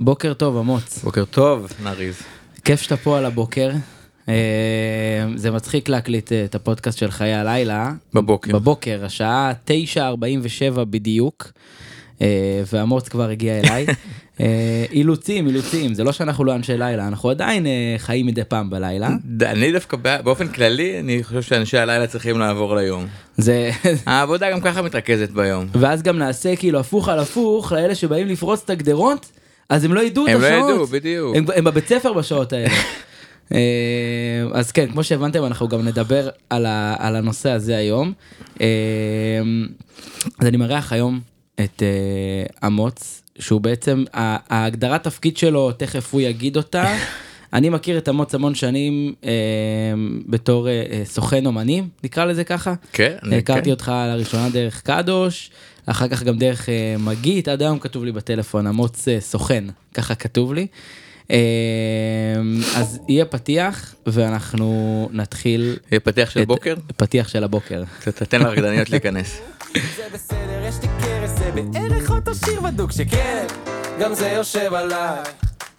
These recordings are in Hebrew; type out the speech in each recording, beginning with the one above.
בוקר טוב אמוץ, בוקר טוב, נריז. כיף שאתה פה על הבוקר. אה, זה מצחיק להקליט אה, את הפודקאסט של חיי הלילה. בבוקר. בבוקר, השעה 9:47 בדיוק, אה, ואמוץ כבר הגיע אליי. אילוצים, אילוצים, זה לא שאנחנו לא אנשי לילה, אנחנו עדיין חיים מדי פעם בלילה. אני דווקא בא- באופן כללי, אני חושב שאנשי הלילה צריכים לעבור ליום. זה... העבודה גם ככה מתרכזת ביום. ואז גם נעשה כאילו הפוך על הפוך לאלה שבאים לפרוץ את הגדרות, אז הם לא ידעו את הם השעות. לא ידעו, בדיוק. הם, הם בבית ספר בשעות האלה. אה, אז כן, כמו שהבנתם, אנחנו גם נדבר על, ה, על הנושא הזה היום. אה, אז אני מארח היום את אה, אמוץ, שהוא בעצם, ההגדרת תפקיד שלו, תכף הוא יגיד אותה. אני מכיר את אמוץ המון שנים אה, בתור אה, סוכן אומנים, נקרא לזה ככה. כן, הכרתי כן. אותך לראשונה דרך קדוש, אחר כך גם דרך אה, מגית, עד היום כתוב לי בטלפון, אמוץ אה, סוכן, ככה כתוב לי. אה, אז יהיה פתיח, ואנחנו נתחיל יהיה פתיח של את- בוקר? פתיח של הבוקר. תתן לרקדניות להיכנס. זה בסדר, יש לי קרס, זה בערך אותו שיר בדוק שכן, גם זה יושב עליי.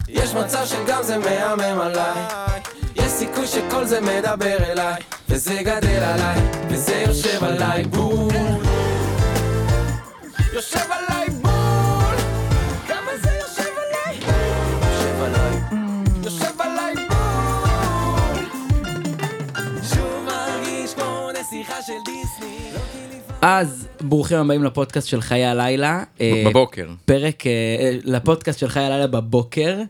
יש מצב שגם זה מהמם עליי. יש סיכוי שכל זה מדבר אליי, וזה גדל עליי, וזה יושב עליי בול. יושב עליי בול! כמה זה יושב עליי? יושב עליי. יושב עליי בול! שוב מרגיש כמו נסיכה של דיסני. לא אז ברוכים הבאים לפודקאסט של חיי הלילה. אה, בבוקר. פרק, אה, לפודקאסט של חיי הלילה בבוקר,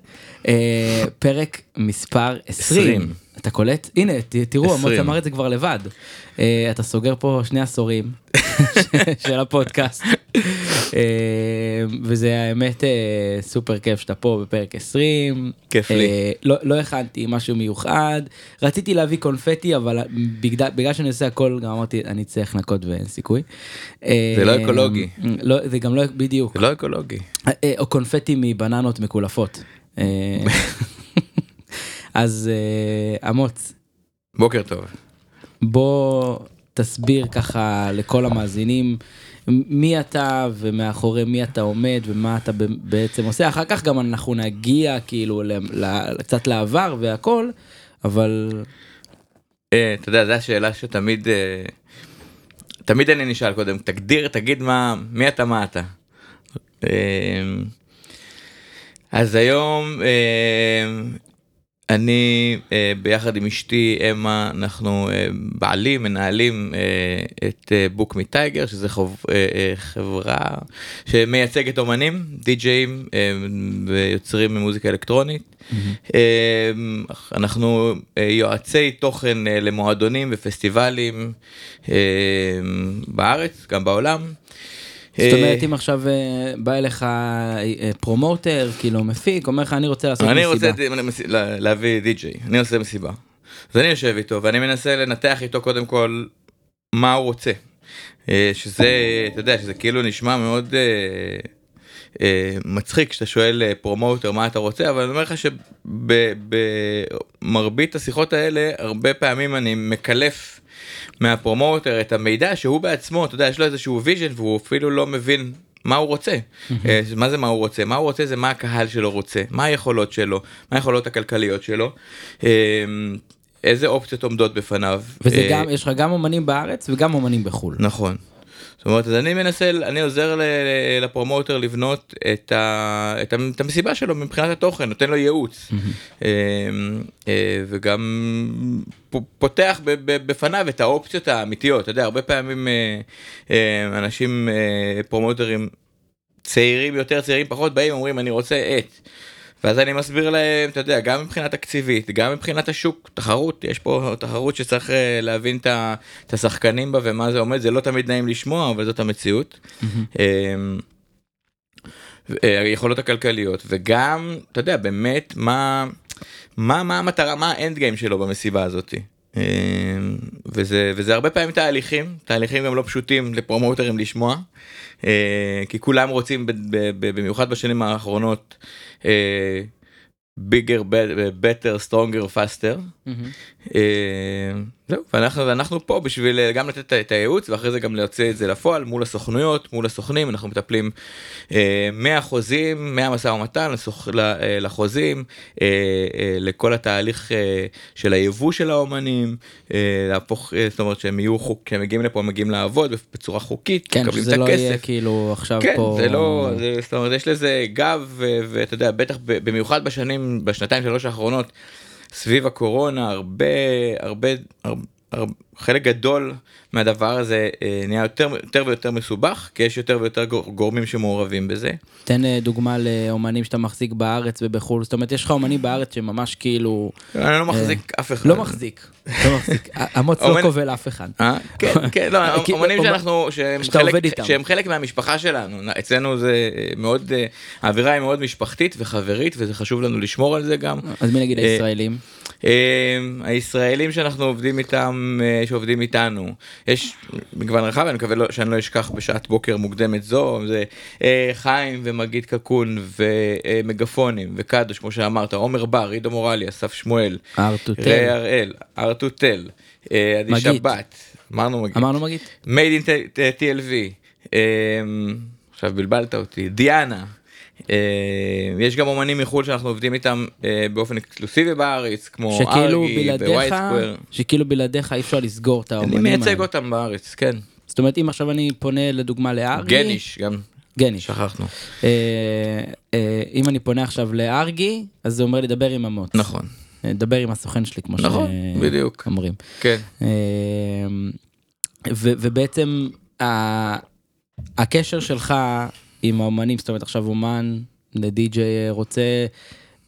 אה, פרק מספר 20. 20. אתה קולט? הנה, תראו, 20. אמר את זה כבר לבד. אה, אתה סוגר פה שני עשורים של הפודקאסט. אה, וזה האמת אה, סופר כיף שאתה פה בפרק 20. כיף לי. לא, לא הכנתי משהו מיוחד, רציתי להביא קונפטי, אבל בגלל, בגלל שאני עושה הכל, גם אמרתי, אני צריך לנקות ואין סיכוי. זה לא אקולוגי. לא, זה גם לא, בדיוק. זה לא אקולוגי. או קונפטי מבננות מקולפות. אז אה, אמוץ, בוקר טוב. בוא תסביר ככה לכל המאזינים מי אתה ומאחורי מי אתה עומד ומה אתה בעצם עושה. אחר כך גם אנחנו נגיע כאילו קצת לעבר והכל, אבל אה, אתה יודע, זו השאלה שתמיד... אה, תמיד אני נשאל קודם, תגדיר, תגיד מה, מי אתה, מה אתה. אז היום אני אה, ביחד עם אשתי אמה אנחנו אה, בעלים מנהלים אה, את אה, בוק מטייגר שזה חוב, אה, אה, חברה שמייצגת אומנים די-ג'אים אה, ויוצרים ממוזיקה אלקטרונית. אה, אנחנו אה, יועצי תוכן אה, למועדונים ופסטיבלים אה, בארץ גם בעולם. זאת אה, אומרת אם עכשיו אה, בא אליך אה, promoter כאילו מפיק אומר לך אני רוצה לעשות אני מסיבה. רוצה מס- לה- להביא די-ג'יי, אני עושה מסיבה. אז אני יושב איתו ואני מנסה לנתח איתו קודם כל מה הוא רוצה. שזה, אתה יודע, שזה כאילו נשמע מאוד מצחיק כשאתה שואל promoter מה אתה רוצה, אבל אני אומר לך שבמרבית השיחות האלה, הרבה פעמים אני מקלף מה promoter את המידע שהוא בעצמו, אתה יודע, יש לו איזשהו vision והוא אפילו לא מבין מה הוא רוצה. אה, מה זה מה הוא רוצה? מה הוא רוצה זה מה הקהל שלו רוצה, מה היכולות שלו, מה היכולות הכלכליות שלו, אה, איזה אופציות עומדות בפניו. וזה אה, גם יש לך גם אומנים בארץ וגם אומנים בחול. נכון. זאת אומרת, אז אני מנסה, אני עוזר ל promoter לבנות את, ה, את, ה, את המסיבה שלו מבחינת התוכן, נותן לו ייעוץ. אה, אה, וגם פותח בפניו את האופציות האמיתיות. אתה יודע, הרבה פעמים אה, אנשים, פרומוטרים צעירים יותר, צעירים פחות, באים ואומרים, אני רוצה את. ואז אני מסביר להם, אתה יודע, גם מבחינה תקציבית, גם מבחינת השוק, תחרות, יש פה תחרות שצריך אה, להבין את השחקנים בה ומה זה עומד, זה לא תמיד נעים לשמוע, אבל זאת המציאות. אמ, אה, היכולות הכלכליות, וגם, אתה יודע, באמת, מה, מה, מה המטרה, מה האנד גיים שלו במסיבה הזאת. אמ, וזה, וזה הרבה פעמים תהליכים, תהליכים גם לא פשוטים לפרומוטרים לשמוע, אה, כי כולם רוצים, במיוחד בשנים האחרונות, אה, bigger, better, stronger, faster. אה, זהו, ואנחנו, ואנחנו פה בשביל אה, גם לתת את הייעוץ ואחרי זה גם להוציא את זה לפועל מול הסוכנויות, מול הסוכנים, אנחנו מטפלים אה, מהחוזים, מהמשא ומתן לסוכ... אה, לחוזים, אה, אה, לכל התהליך אה, של היבוא של האומנים, אה, להפוך, אה, זאת אומרת שהם יהיו חוק, כשהם מגיעים לפה הם מגיעים לעבוד בצורה חוקית, כן, שזה לא יהיה. כאילו עכשיו כן, פה... זה לא, זה, זאת אומרת, יש לזה גב, ואתה יודע, בטח במיוחד בשנים, בשנתיים שלוש האחרונות, סביב הקורונה, הרבה, הרבה, הרבה, חלק גדול מהדבר הזה אה, נהיה יותר, יותר ויותר מסובך, כי יש יותר ויותר גור- גורמים שמעורבים בזה. תן אה, דוגמה לאומנים שאתה מחזיק בארץ ובחו"ל, זאת אומרת יש לך אומנים בארץ שממש כאילו אני לא מחזיק אף אחד. לא מחזיק, לא מחזיק, אמוץ לא כובל אף אחד. אה? כן, כן, לא, אומנים שאנחנו, שהם חלק, מהמשפחה שלנו, אצלנו זה אה, מאוד, אה, האווירה היא מאוד משפחתית וחברית וזה חשוב לנו לשמור על זה גם. אז מי נגיד אה, הישראלים? אה, הישראלים שאנחנו עובדים איתם, אה, שעובדים איתנו, יש מגוון רחב, אני מקווה לא- שאני לא אשכח בשעת בוקר מוקדמת זו, זה אה, חיים ומגיד קקון ומגפונים וקדוש, כמו שאמרת, עומר בר, עידו מורלי, אסף שמואל, ארטוטל. ריי הראל, ארטוטל, אה, עדי. שבת, אמרנו מגיד, אמרנו מגיד? made in TLV, אה, עכשיו בלבלת אותי, דיאנה. אה, יש גם אומנים מחו"ל שאנחנו עובדים איתם אה, באופן אקסקלוסיבי בארץ כמו ארגי ווייט סקוואר. שכאילו בלעדיך אי אפשר לסגור את אני האומנים מייצג האלה. אותם בארץ, כן. זאת אומרת אם עכשיו אני פונה לדוגמה לארגי, גניש גם, גניש, שכחנו. אה, אם אני פונה עכשיו לארגי, אז זה אומר לי דבר עם אמוץ. נכון, דבר עם הסוכן שלי כמו נכון, בדיוק. שאומרים. כן. ובעצם הקשר שלך עם האומנים, זאת אומרת עכשיו אומן לדי-ג'יי רוצה,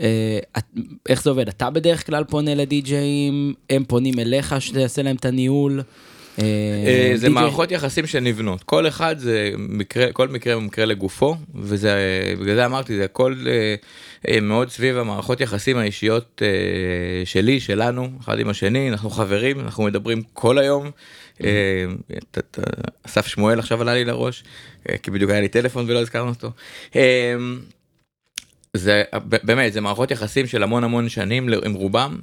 אה, את- איך זה עובד? אתה בדרך כלל פונה לדי-ג'אים, הם פונים אליך שתעשה להם את הניהול? אה, אה, זה מערכות יחסים שנבנות כל אחד זה מקרה כל מקרה הוא מקרה לגופו וזה בגלל זה אמרתי זה הכל אה, אה, מאוד סביב המערכות יחסים האישיות אה, שלי שלנו אחד עם השני אנחנו חברים אנחנו מדברים כל היום. אה, אסף שמואל עכשיו עלה לי לראש אה, כי בדיוק היה לי טלפון ולא הזכרנו אותו. אה, זה באמת זה מערכות יחסים של המון המון שנים עם רובם.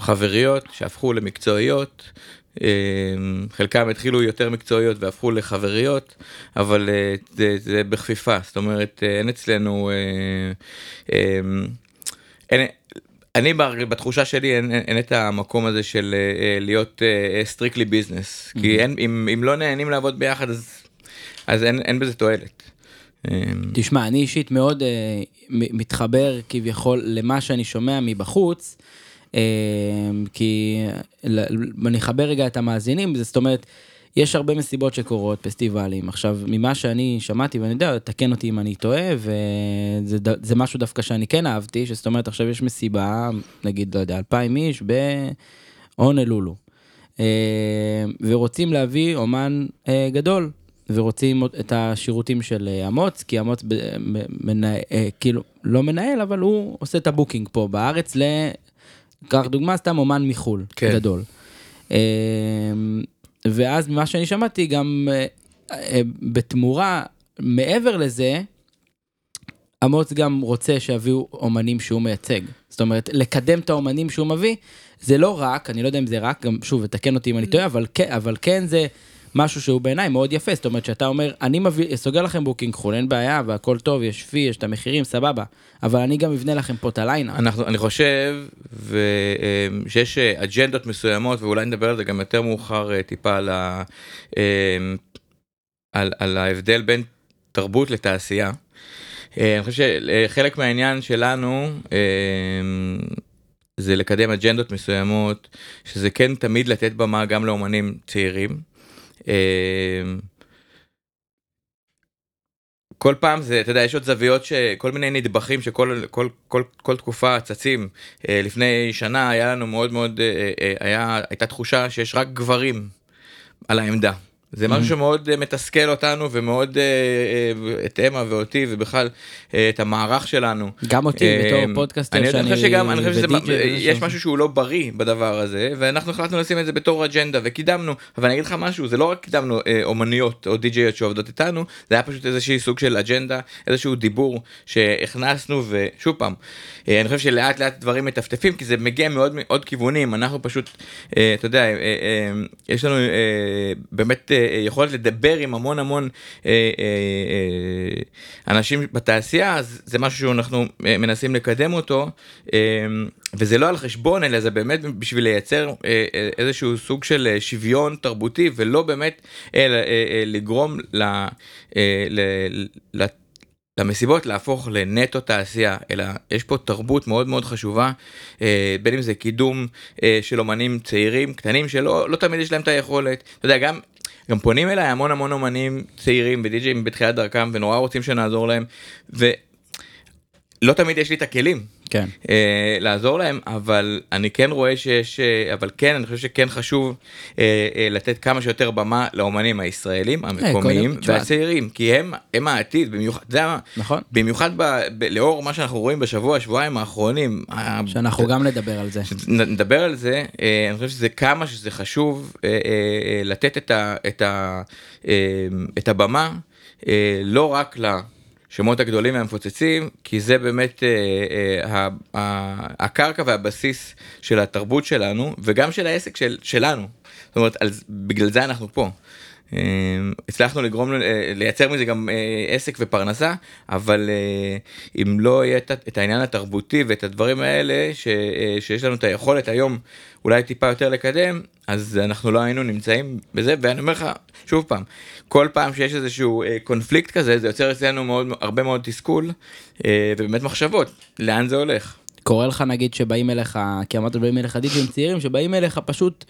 חבריות שהפכו למקצועיות. חלקם התחילו יותר מקצועיות והפכו לחבריות אבל זה, זה בכפיפה זאת אומרת אין אצלנו אין, אני בתחושה שלי אין, אין, אין את המקום הזה של אה, אה, להיות strictly business כי אין אם, אם לא נהנים לעבוד ביחד אז, אז אין, אין בזה תועלת. אה, תשמע, אני אישית מאוד אה, מתחבר כביכול למה שאני שומע מבחוץ, אה, כי אני אחבר רגע את המאזינים, זאת אומרת, יש הרבה מסיבות שקורות, פסטיבלים. עכשיו, ממה שאני שמעתי, ואני יודע, תקן אותי אם אני טועה, וזה משהו דווקא שאני כן אהבתי, שזאת אומרת, עכשיו יש מסיבה, נגיד, לא יודע, אלפיים איש בהונלולו. אה, ורוצים להביא אומן אה, גדול, ורוצים את השירותים של אה, אמוץ, כי אמוץ מנהל, כאילו, לא מנהל, אבל הוא עושה את ה booking פה בארץ ל... קח דוגמה, סתם אומן מחו"ל, כן. גדול. ואז ממה שאני שמעתי, גם אה, אה, בתמורה, מעבר לזה, אמוץ גם רוצה שיביאו אומנים שהוא מייצג. זאת אומרת, לקדם את האומנים שהוא מביא, זה לא רק, אני לא יודע אם זה רק, גם שוב, תקן אותי אם אני טועה, אבל כן, אבל כן זה משהו שהוא בעיניי מאוד יפה. זאת אומרת, שאתה אומר, אני מביא, סוגר לכם booking חו"ל, אין בעיה, והכל טוב, יש פי, יש את המחירים, סבבה. אבל אני גם אבנה לכם פה את ה lineup. אנחנו, אני חושב ו, שיש אה, אג'נדות מסוימות ואולי נדבר על זה גם יותר מאוחר אה, טיפה על, ה, אה, על, על ההבדל בין תרבות לתעשייה. אני חושב שחלק מהעניין שלנו זה לקדם אג'נדות מסוימות שזה כן תמיד לתת במה גם לאומנים צעירים. אה, כל פעם זה, אתה יודע, יש עוד זוויות שכל מיני נדבכים שכל כל, כל, כל תקופה צצים. אה, לפני שנה היה לנו מאוד מאוד, אה, אה, היה, הייתה תחושה שיש רק גברים על העמדה. זה משהו שמאוד אה, מתסכל אותנו ומאוד אה, אה, את אמה ואותי ובכלל את המערך שלנו. גם אותי בתור פודקאסטר שאני אני חושב שגם, אני חושב שזה, ודי-ג'יי וזה יש שם. משהו שהוא לא בריא בדבר הזה, ואנחנו החלטנו לשים את זה בתור אג'נדה וקידמנו, אבל אני אגיד לך משהו, זה לא רק קידמנו אומניות או די-ג'יות שעובדות איתנו, זה היה פשוט איזשהי סוג של אג'נדה, איזשהו דיבור שהכנסנו, ושוב פעם, אני חושב שלאט לאט דברים מטפטפים, כי זה מגיע מאוד כיוונים, אנחנו פשוט, אתה יודע, יש לנו באמת יכולת לדבר עם המון המון אה, אה, אה, אנשים בתעשייה, אז זה משהו שאנחנו אה, מנסים לקדם אותו, אה, וזה לא על חשבון, אלא זה באמת בשביל לייצר אה, אה, איזשהו סוג של אה, שוויון תרבותי, ולא באמת אלא, אה, אה, לגרום ל... אה, למסיבות להפוך לנטו תעשייה, אלא יש פה תרבות מאוד מאוד חשובה, אה, בין אם זה קידום אה, של אומנים צעירים, קטנים, שלא לא תמיד יש להם את היכולת. אתה יודע, גם, גם פונים אליי המון המון אומנים צעירים ודי-ג'אים בתחילת דרכם, ונורא רוצים שנעזור להם, ולא תמיד יש לי את הכלים. כן. אה, לעזור להם, אבל אני כן רואה שיש, אה, אבל כן, אני חושב שכן חשוב אה, אה, לתת כמה שיותר במה לאומנים הישראלים, המקומיים תשמע. והצעירים, כי הם, הם העתיד, במיוחד, זה ה- נכון. במיוחד ב, ב, לאור מה שאנחנו רואים בשבוע, שבועיים האחרונים. ה- שאנחנו גם נדבר על זה. נדבר על זה, אה, אני חושב שזה כמה שזה חשוב אה, אה, אה, לתת את, ה, את, ה, אה, את הבמה, אה, לא רק לשמות הגדולים והמפוצצים, כי זה באמת אה, אה, ה- ה- הקרקע והבסיס של התרבות שלנו, וגם של העסק של, שלנו. זאת אומרת, על, בגלל זה אנחנו פה. אה, הצלחנו לגרום, אה, לייצר מזה גם אה, עסק ופרנסה, אבל אה, אם לא יהיה את העניין התרבותי ואת הדברים האלה, ש- שיש לנו את היכולת היום אולי טיפה יותר לקדם, אז אנחנו לא היינו נמצאים בזה, ואני אומר לך, שוב פעם, כל פעם שיש איזשהו קונפליקט כזה, זה יוצר אצלנו מאוד, הרבה מאוד תסכול, ובאמת מחשבות, לאן זה הולך. קורה לך נגיד שבאים אליך, כי אמרת באים אליך דיג'ים צעירים, שבאים אליך פשוט,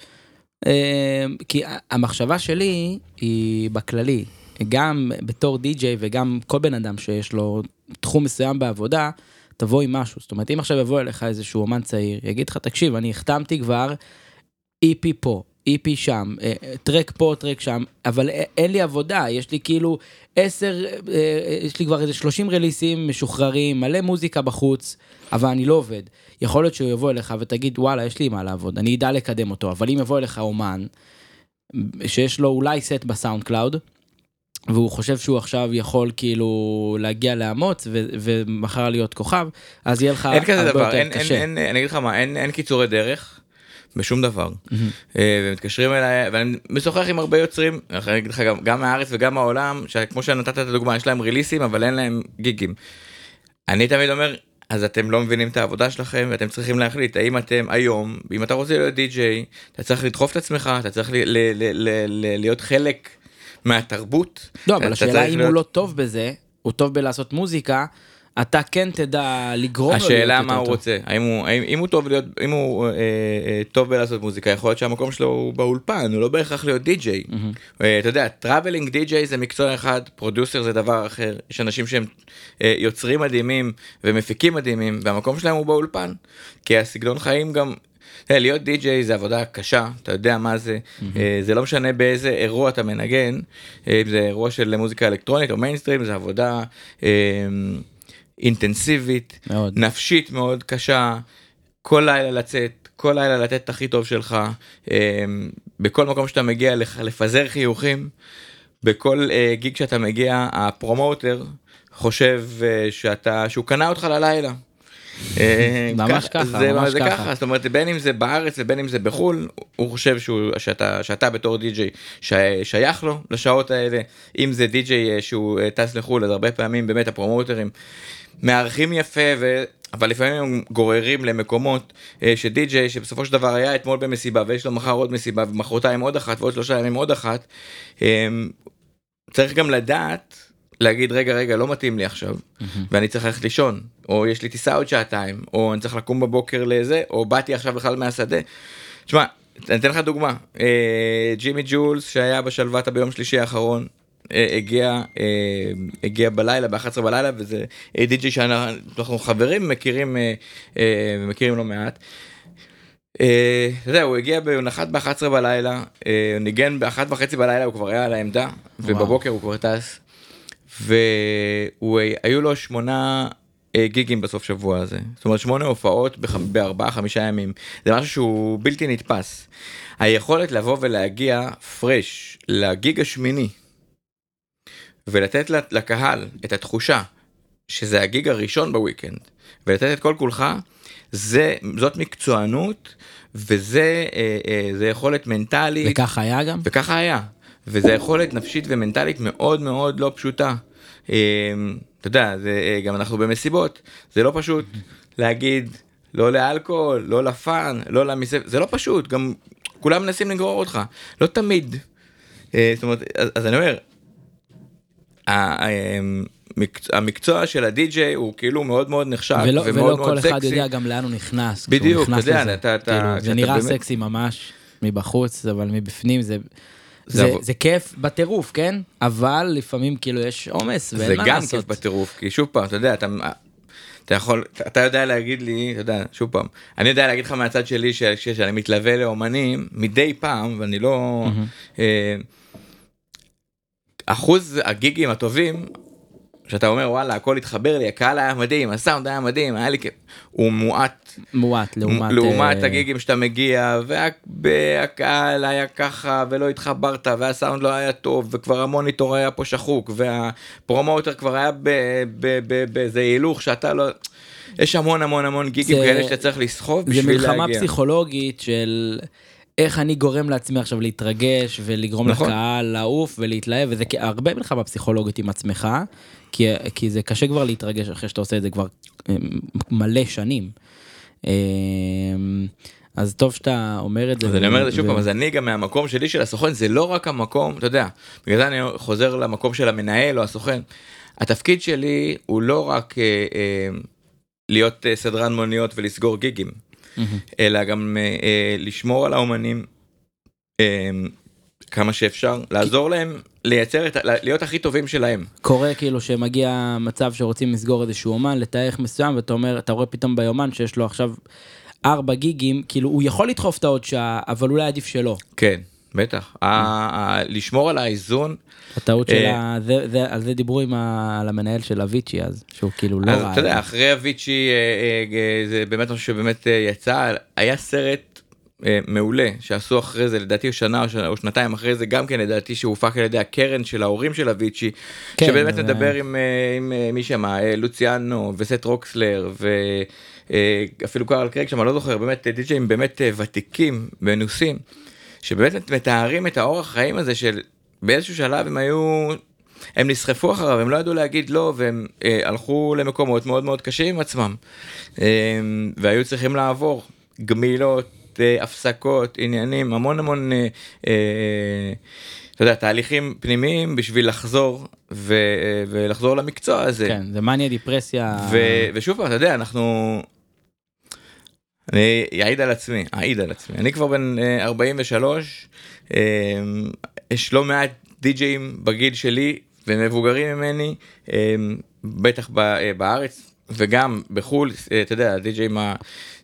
כי ה- המחשבה שלי היא בכללי, גם בתור די-ג'יי וגם כל בן אדם שיש לו תחום מסוים בעבודה, תבוא עם משהו. זאת אומרת, אם עכשיו יבוא אליך איזשהו אומן צעיר, יגיד לך, תקשיב, אני החתמתי כבר EP פה, EP שם, אה, אה, טרק פה, טרק שם, אבל אין לי עבודה, יש לי כאילו עשר, אה, יש לי כבר איזה 30 רליסים משוחררים, מלא מוזיקה בחוץ, אבל אני לא עובד. יכול להיות שהוא יבוא אליך ותגיד, וואלה, יש לי מה לעבוד, אני אדע לקדם אותו, אבל אם יבוא אליך אומן, שיש לו אולי סט ב SoundCloud, והוא חושב שהוא עכשיו יכול כאילו להגיע לאמוץ ו- ומחר להיות כוכב, אז יהיה לך כזה הרבה דבר, יותר אין, אין, קשה. אין, אני אגיד לך מה, אין, אין קיצורי דרך בשום דבר. אה, ומתקשרים אליי, ואני משוחח עם הרבה יוצרים, אני אגיד לך גם, גם מהארץ וגם מהעולם, שכמו שנתת את הדוגמה, יש להם ריליסים אבל אין להם גיגים. אני תמיד אומר, אז אתם לא מבינים את העבודה שלכם ואתם צריכים להחליט האם אתם היום, אם אתה רוצה להיות די-ג'יי, אתה צריך לדחוף את עצמך, אתה צריך להיות חלק מהתרבות. לא, אבל השאלה אם הוא לא טוב בזה, הוא טוב בלעשות מוזיקה, אתה כן תדע לגרום לו להיות השאלה יותר מה הוא טוב. רוצה, האם הוא, האם, אם הוא טוב להיות, אם הוא אה, אה, טוב בלעשות מוזיקה, יכול להיות שהמקום שלו הוא באולפן, הוא לא בהכרח להיות די-ג'יי. אה, אתה יודע, traveling DJ זה מקצוע אחד, producer זה דבר אחר, יש אנשים שהם אה, יוצרים מדהימים ומפיקים מדהימים, והמקום שלהם הוא באולפן, כי הסגנון חיים גם... אה, להיות די-ג'יי זה עבודה קשה, אתה יודע מה זה, אה, זה לא משנה באיזה אירוע אתה מנגן, אה, אם זה אירוע של מוזיקה אלקטרונית או מיינסטרים, זה עבודה אה, אינטנסיבית, מאוד. נפשית מאוד קשה, כל לילה לצאת, כל לילה לתת את הכי טוב שלך, אה, בכל מקום שאתה מגיע לך- לפזר חיוכים, בכל אה, gig שאתה מגיע, ה promoter חושב אה, שאתה, שהוא קנה אותך ללילה. אה, ממש ככה, זה, ממש זה ככה. ככה, זאת אומרת בין אם זה בארץ ובין אם זה בחול, הוא חושב שהוא, שאתה, שאתה בתור די-ג'יי שי- שייך לו לשעות האלה, אם זה די-ג'יי אה, שהוא אה, טס לחול, אז הרבה פעמים באמת הפרומוטרים מארחים יפה, ו... אבל לפעמים הם גוררים למקומות אה, שדי-ג'יי שבסופו של דבר היה אתמול במסיבה ויש לו מחר עוד מסיבה ומחרתיים עוד אחת ועוד שלושה ימים עוד אחת, אה, צריך גם לדעת להגיד רגע רגע לא מתאים לי עכשיו ואני צריך ללכת לישון או יש לי טיסה עוד שעתיים או אני צריך לקום בבוקר לזה או באתי עכשיו בכלל מהשדה. תשמע אני אתן לך דוגמה אה, ג'ימי ג'ולס שהיה בשלוותה ביום שלישי האחרון. אה, הגיע אה, הגיע בלילה ב-11 בלילה וזה אה, די.ג'י שאנחנו חברים מכירים מכירים לא מעט. יודע, הוא הגיע, הוא נחת ב-11 בלילה, הוא ניגן ב-1 וחצי בלילה, הוא כבר היה על העמדה, ובבוקר הוא כבר טס. והיו לו שמונה גיגים בסוף שבוע הזה. זאת אומרת, שמונה הופעות בח- בארבעה, חמישה ימים. זה משהו שהוא בלתי נתפס. היכולת לבוא ולהגיע פרש לגיג השמיני, ולתת לקהל את התחושה שזה הגיג הראשון בוויקנד, ולתת את כל כולך, זה, זאת מקצוענות, וזה אה, אה, זה יכולת מנטלית. וכך היה גם? וככה היה. וזה יכולת נפשית ומנטלית מאוד מאוד לא פשוטה. אה, אתה יודע, זה, אה, גם אנחנו במסיבות, זה לא פשוט להגיד לא לאלכוהול, לא לפאן, לא למסב, זה לא פשוט, גם כולם מנסים לגרור אותך, לא תמיד. אה, זאת אומרת, אז, אז אני אומר, המקצוע של הדי-ג'יי הוא כאילו מאוד מאוד נחשק ולא, ומאוד ולא מאוד כל אחד סקסי. יודע גם לאן הוא נכנס. בדיוק, נכנס אתה יודע. אתה- אתה- כאילו, זה נראה באמת- סקסי ממש מבחוץ, אבל מבפנים זה... זה זה, זה כיף בטירוף, כן? אבל לפעמים כאילו יש עומס ואין זה מה גם לעשות. כיף בטירוף, כי שוב פעם, אתה יודע, אתה, אתה יכול, אתה יודע להגיד לי, אתה יודע, שוב פעם, אני יודע להגיד לך מהצד שלי ש- ש- שאני מתלווה לאומנים מדי פעם, ואני לא... אה, אחוז הגיגים הטובים, שאתה אומר וואלה הכל התחבר לי, הקהל היה מדהים, הסאונד היה מדהים, היה לי כיף, הוא מועט מועט לעומת... לעומת אה, הגיגים שאתה מגיע והקהל היה ככה ולא התחברת והסאונד לא היה טוב וכבר המוניטור היה פה שחוק והפרומוטר כבר היה באיזה הילוך שאתה לא... יש המון המון המון גיגים זה- כאלה שאתה צריך לסחוב זה בשביל להגיע. מלחמה פסיכולוגית של איך אני גורם לעצמי עכשיו להתרגש ולגרום נכון. לקהל לעוף ולהתלהב וזה הרבה מלחמה פסיכולוגית עם עצמך כי, כי זה קשה כבר להתרגש אחרי שאתה עושה את זה כבר אה, מלא שנים. אה, אז טוב שאתה אומר את זה. אז אני אומר את זה שוב פעם, אז אני גם מהמקום שלי של הסוכן, זה לא רק המקום, אתה יודע, בגלל זה אני חוזר למקום של המנהל או הסוכן. התפקיד שלי הוא לא רק אה, אה, להיות אה, סדרן מוניות ולסגור גיגים. אלא גם אה, אה, לשמור על האומנים אה, כמה שאפשר, לעזור להם לייצר את, להיות הכי טובים שלהם. קורה כאילו שמגיע מצב שרוצים לסגור איזשהו אומן לתאריך מסוים ואתה אומר אתה רואה פתאום ביומן שיש לו עכשיו ארבע גיגים כאילו הוא יכול לדחוף את העוד שעה אבל אולי עדיף שלא. כן, בטח. לשמור על האיזון, הטעות של אה, ה... זה, זה, על זה דיברו עם ה... על המנהל של אביצ'י אז שהוא כאילו לא אז ראה. אתה יודע, אחרי אביצ'י, אה, אה, זה באמת משהו שבאמת יצא, היה סרט מעולה שעשו אחרי זה, לדעתי שנה או, שנתיים אחרי זה, גם כן לדעתי שהופק על ידי הקרן של ההורים של אביצ'י, כן, שבאמת זה- מדבר עם, עם מי שמה, לוציאנו וסת' טרוקסלר ואפילו קארל קרייג שם, אני לא זוכר, באמת די.ג'אים באמת ותיקים, מנוסים, שבאמת מתארים את האורח חיים הזה של באיזשהו שלב הם היו הם נסחפו אחריו, הם לא ידעו להגיד לא, והם אה, הלכו למקומות מאוד מאוד קשים עם עצמם, אה, והיו צריכים לעבור גמילות, אה, הפסקות, עניינים, המון המון, אה, אה, אתה יודע, תהליכים פנימיים בשביל לחזור ו, אה, ולחזור למקצוע הזה. כן זה מניה דיפרסיה. ו, ושוב פעם, אתה יודע, אנחנו... אני אעיד על עצמי, אעיד על עצמי. אני כבר בן אה, 43, אה, יש לא מעט די-ג'אים בגיל שלי ומבוגרים ממני, אה, בטח אה, בארץ וגם בחו"ל, אה, אתה יודע, די-ג'אים, ה-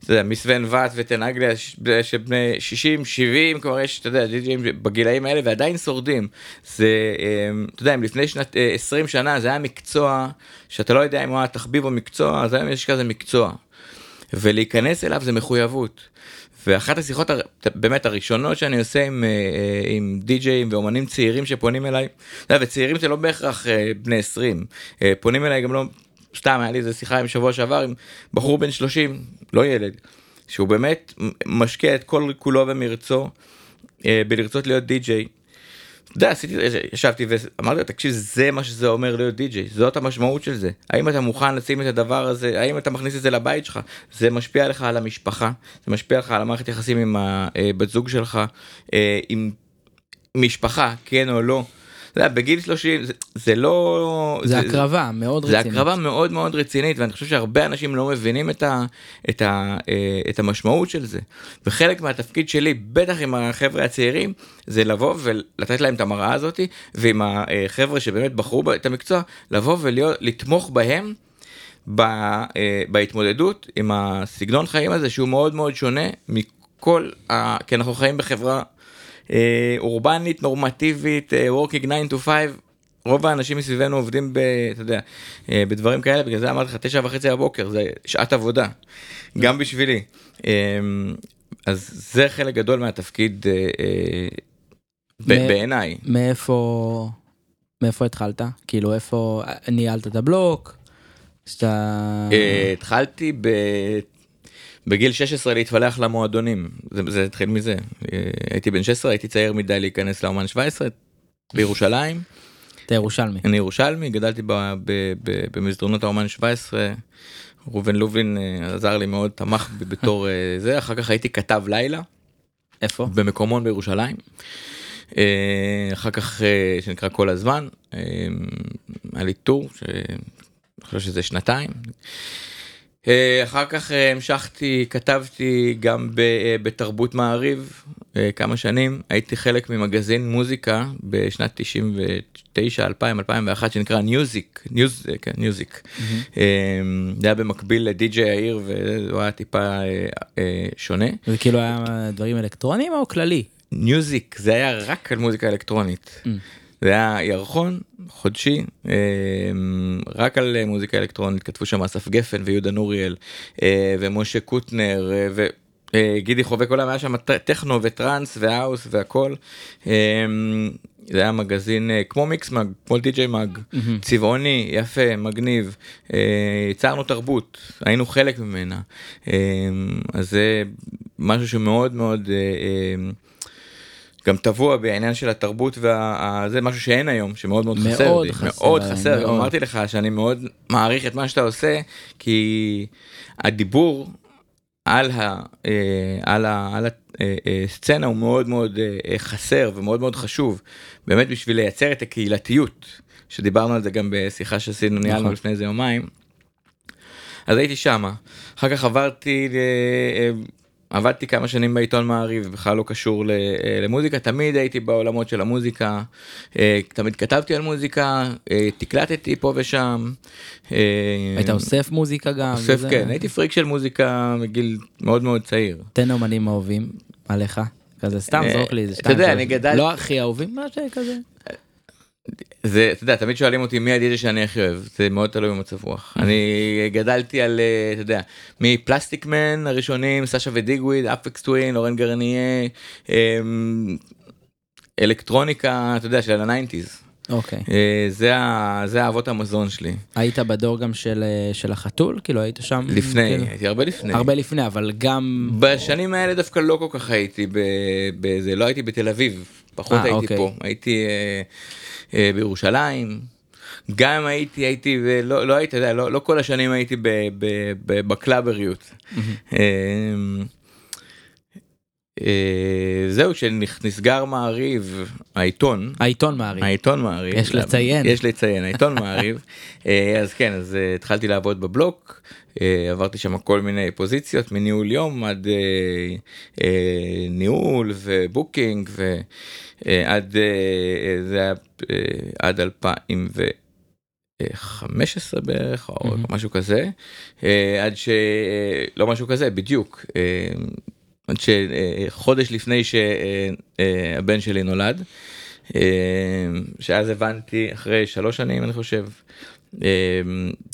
אתה יודע, מסוון ואט וטנגליה ש- שבני 60, 70, כבר יש, אתה יודע, די-ג'אים בגילאים האלה ועדיין שורדים. זה, אה, אתה יודע, אם לפני שנת אה, 20 שנה זה היה מקצוע שאתה לא יודע אם הוא היה תחביב או מקצוע, אז היום יש כזה מקצוע. ולהיכנס אליו זה מחויבות. ואחת השיחות הר- באמת הראשונות שאני עושה עם, אה, אה, עם די-ג'אים ואומנים צעירים שפונים אליי, וצעירים זה לא בהכרח אה, בני 20, אה, פונים אליי גם לא, סתם היה לי איזה שיחה עם שבוע שעבר עם בחור בן 30, לא ילד, שהוא באמת משקיע את כל כולו ומרצו בלרצות להיות די-ג'יי. יודע, עשיתי, ישבתי ואמרתי לו, תקשיב, זה מה שזה אומר להיות די-ג'יי, זאת המשמעות של זה. האם אתה מוכן לשים את הדבר הזה, האם אתה מכניס את זה לבית שלך, זה משפיע לך על המשפחה, זה משפיע לך על המערכת יחסים עם הבת זוג שלך, אה, עם משפחה, כן או לא. יודע, בגיל 30 זה, זה לא... זה הקרבה מאוד זה רצינית. הקרבה מאוד מאוד רצינית ואני חושב שהרבה אנשים לא מבינים את, ה, את, ה, אה, את המשמעות של זה. וחלק מהתפקיד שלי, בטח עם החבר'ה הצעירים, זה לבוא ולתת להם את המראה הזאת, ועם החבר'ה שבאמת בחרו את המקצוע, לבוא ולתמוך בהם. אה, בהתמודדות עם הסגנון חיים הזה שהוא מאוד מאוד שונה כל, ה... כי אנחנו חיים בחברה אורבנית, נורמטיבית, אה, working 9 to 5, רוב האנשים מסביבנו עובדים ב... אתה יודע, אה, בדברים כאלה, בגלל זה אמרתי לך, תשע וחצי בבוקר, זה שעת עבודה, גם בשבילי. אה, אז זה חלק גדול מהתפקיד אה, אה, בעיניי. מאיפה, מאיפה התחלת? כאילו איפה ניהלת את הבלוק? שאתה... אה, התחלתי ב... בגיל 16 להתפלח למועדונים, זה, זה התחיל מזה. אה, הייתי בן 16, הייתי צעיר מדי להיכנס לאומן 17 בירושלים. אתה ירושלמי. אני ירושלמי, גדלתי ב, ב, ב, במסדרונות האומן 17. ראובן לובין אה, עזר לי מאוד, תמך בי בתור אה, זה, אחר כך הייתי כתב לילה איפה? במקומון בירושלים. אחר כך שנקרא כל הזמן, היה לי טור, שאני חושב שזה שנתיים. אה, אחר כך אה, המשכתי, כתבתי גם אה, בתרבות מעריב כמה שנים, הייתי חלק ממגזין מוזיקה בשנת 99, 2000, 2001 שנקרא ניוזיק, ניוז, כן, ניוזיק. אה, זה היה במקביל לדי.ג'יי העיר והוא היה טיפה שונה. זה כאילו היה דברים אלקטרוניים או כללי? ניוזיק זה היה רק על מוזיקה אלקטרונית. Mm. זה היה ירחון חודשי אה, רק על אה, מוזיקה אלקטרונית כתבו שם אסף גפן ויהודה נוריאל אה, ומשה קוטנר וגידי חובק עולם היה שם טכנו וטראנס והאוס והכל. זה היה מגזין כמו Mixmag כמו DJ Mag. צבעוני יפה מגניב. יצרנו תרבות היינו חלק ממנה. אז זה משהו שמאוד מאוד גם טבוע בעניין של התרבות וזה משהו שאין היום שמאוד מאוד חסר מאוד לי, חסר מאוד חסר מאוד. אמרתי לך שאני מאוד מעריך את מה שאתה עושה כי הדיבור על ה... אה, על ה... על הסצנה הוא מאוד מאוד אה, חסר ומאוד מאוד חשוב באמת בשביל לייצר את הקהילתיות שדיברנו על זה גם בשיחה שעשינו ניהלנו נכון. לפני איזה יומיים. אז הייתי שמה אחר כך עברתי ל... אה, עבדתי כמה שנים בעיתון מעריב בכלל לא קשור אה, למוזיקה תמיד הייתי בעולמות של המוזיקה אה, תמיד כתבתי על מוזיקה אה, תקלטתי פה ושם. היית אוסף מוזיקה גם? אוסף וזה? כן הייתי פריק של מוזיקה מגיל מאוד מאוד צעיר. תן אומנים אהובים עליך. כזה סתם זרוק לי איזה אתה שתיים. יודע, שלוש. אני גדלתי- לא הכי אהובים, מה שכזה. זה אתה יודע תמיד שואלים אותי מי הדיג'י שאני הכי אוהב? זה מאוד תלוי במצב רוח. אני גדלתי על אה, אתה יודע מ Plastikman הראשונים סשה ודיגוויד Aphex Twin לורן גרנייה אמ, אלקטרוניקה אתה יודע של ה nineties אוקיי. זה ה- זה האבות המזון שלי היית בדור גם של אה, של החתול? כאילו היית שם? לפני כאילו? הייתי הרבה לפני הרבה לפני, אבל גם... בשנים האלה דווקא לא כל כך הייתי ב- בזה לא הייתי בתל אביב פחות אה, הייתי אוקיי. פה הייתי אה, אה, בירושלים גם אם הייתי הייתי ב- לא הייתי לא לא כל השנים הייתי ב- ב- ב- בקלאבריות. אה, זהו כשנסגר מעריב העיתון העיתון מעריב. העיתון מעריב יש לציין. יש לציין העיתון מעריב אה, אז כן אז אה, התחלתי לעבוד בבלוק עברתי שם כל מיני פוזיציות מניהול יום עד ניהול ו booking ועד זה היה עד 2015 בערך או. משהו כזה עד שלא משהו כזה בדיוק. אה, עד שחודש לפני שהבן שלי נולד, אה, שאז הבנתי אחרי שלוש שנים אני חושב, אה,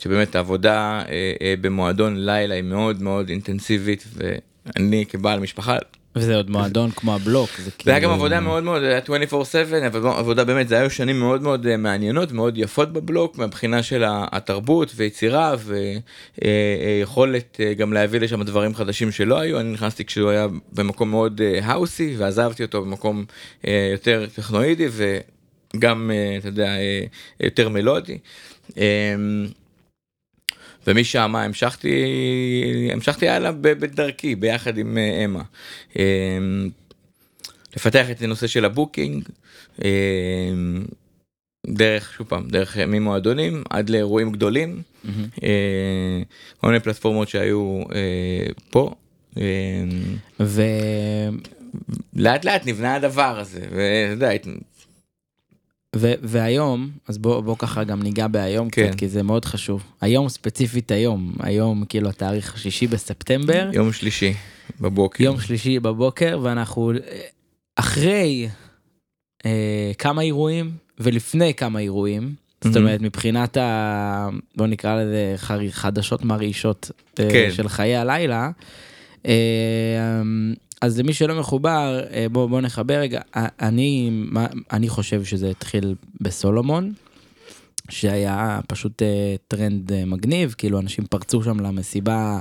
שבאמת העבודה אה, אה, במועדון לילה היא מאוד מאוד אינטנסיבית ואני כבעל משפחה וזה עוד מועדון כמו הבלוק. זה זה היה גם כאילו- עבודה מאוד מאוד, היה 24/7, אבל עבודה באמת, זה היו שנים מאוד מאוד אה, מעניינות, מאוד יפות בבלוק, מהבחינה של התרבות ויצירה ויכולת גם להביא לשם דברים חדשים שלא היו, אני נכנסתי כשהוא היה במקום מאוד אה, האוסי ועזבתי אותו במקום אה, יותר טכנואידי וגם, אה, אתה יודע, אה, יותר מלודי. ומשם המשכתי המשכתי הלאה בדרכי ביחד עם אה, אמה. אה, לפתח את הנושא של הבוקינג אה, דרך שוב פעם דרך ממועדונים עד לאירועים גדולים. אה, כל מיני פלטפורמות שהיו אה, פה. אה, ולאט לאט לאט נבנה הדבר הזה ואתה יודע, והיום, אז בוא, בוא ככה גם ניגע בהיום כן. קצת, כי זה מאוד חשוב. היום ספציפית היום, היום כאילו התאריך השישי בספטמבר, יום שלישי בבוקר. יום שלישי בבוקר, ואנחנו אה, אחרי אה, כמה אירועים ולפני כמה אירועים, זאת. אומרת מבחינת ה... בוא נקרא לזה חדשות מרעישות אה, כן. של חיי הלילה. אז למי שלא מחובר, אה, בוא, בוא נחבר רגע, אני, מה- אני חושב שזה התחיל בסולומון, שהיה פשוט אה, טרנד אה, מגניב, כאילו אנשים פרצו שם למסיבה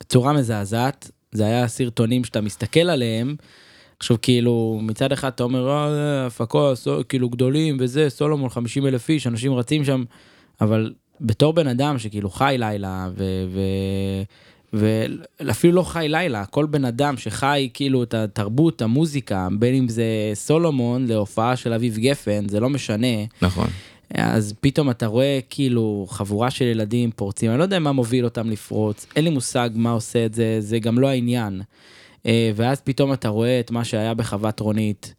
בצורה מזעזעת, זה היה סרטונים שאתה מסתכל עליהם, עכשיו כאילו מצד אחד אתה אומר "אה, הפקות כאילו גדולים וזה סולומון 50 אלף איש אנשים רצים שם אבל בתור בן אדם שכאילו חי לילה ו... ו... ואפילו לא חי לילה, כל בן אדם שחי כאילו את התרבות, המוזיקה, בין אם זה סולומון להופעה של אביב גפן, זה לא משנה. נכון. אז פתאום אתה רואה כאילו חבורה של ילדים פורצים, אני לא יודע מה מוביל אותם לפרוץ, אין לי מושג מה עושה את זה, זה גם לא העניין. אה, ואז פתאום אתה רואה את מה שהיה בחוות רונית,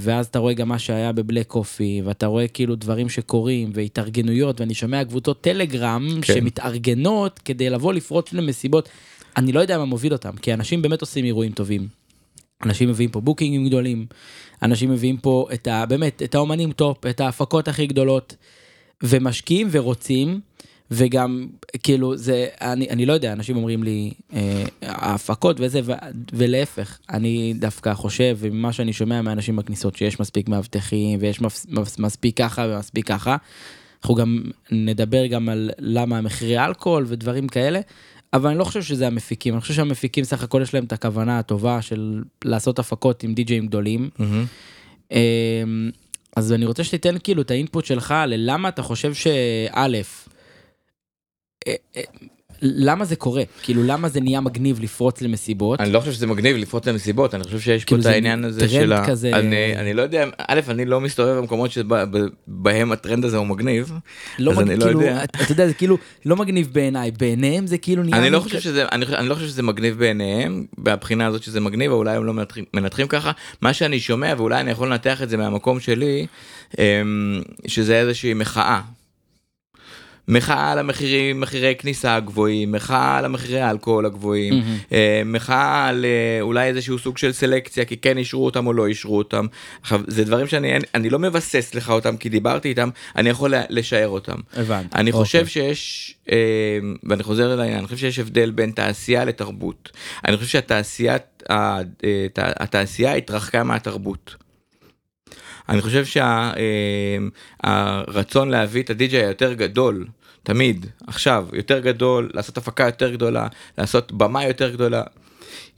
ואז אתה רואה גם מה שהיה ב Black Coffee, ואתה רואה כאילו דברים שקורים, והתארגנויות, ואני שומע קבוצות טלגרם כן. שמתארגנות כדי לבוא לפרוץ למסיבות. אני לא יודע מה מוביל אותם, כי אנשים באמת עושים אירועים טובים. אנשים מביאים פה בוקינגים גדולים, אנשים מביאים פה את ה... באמת, את האומנים טופ, את ההפקות הכי גדולות, ומשקיעים ורוצים, וגם, כאילו, זה, אני, אני לא יודע, אנשים אומרים לי, אה, ההפקות וזה, ו, ולהפך, אני דווקא חושב, וממה שאני שומע מאנשים בכניסות, שיש מספיק מאבטחים, ויש מפס, מפס, מספיק ככה ומספיק ככה. אנחנו גם נדבר גם על למה מחירי אלכוהול ודברים כאלה, אבל אני לא חושב שזה המפיקים, אני חושב שהמפיקים סך הכל יש להם את הכוונה הטובה של לעשות הפקות עם די-ג'אים גדולים. מהמם. אמ, אז אני רוצה שתיתן כאילו את האינפוט שלך ללמה אתה חושב שא', אה, אה, למה זה קורה? כאילו למה זה נהיה מגניב לפרוץ למסיבות? אני לא חושב שזה מגניב לפרוץ למסיבות, אני חושב שיש פה כאילו את זה העניין הזה של ה... כזה- אני, אני לא יודע, א', אני לא מסתובב במקומות שבהם הטרנד הזה הוא מגניב. לא אז מג... אני לא כאילו, יודע. אתה יודע, זה כאילו לא מגניב בעיניי, בעיניהם זה כאילו נהיה... אני לא חושב שזה, אני, אני לא חושב שזה מגניב בעיניהם, מהבחינה הזאת שזה מגניב, או אולי הם לא מנתחים, מנתחים ככה. מה שאני שומע, ואולי אני יכול לנתח את זה מהמקום שלי, אמ, שזה איזושהי מחאה. מחאה על המחירים, מחירי כניסה הגבוהים, מחאה על המחירי האלכוהול הגבוהים. אה, מחאה על אה, אולי איזשהו סוג של סלקציה, כי כן אישרו אותם או לא אישרו אותם. עכשיו, זה דברים שאני אני- לא מבסס לך אותם כי דיברתי איתם, אני יכול לשער אותם. הבנתי. אני אוקיי. חושב שיש, אה, ואני חוזר אל העניין, אני חושב שיש הבדל בין תעשייה לתרבות. אני חושב שהתעשייה התעשייה התרחקה מהתרבות. אני חושב שהרצון להביא את הדי-ג'יי היותר גדול, תמיד, עכשיו, יותר גדול, לעשות הפקה יותר גדולה, לעשות במה יותר גדולה,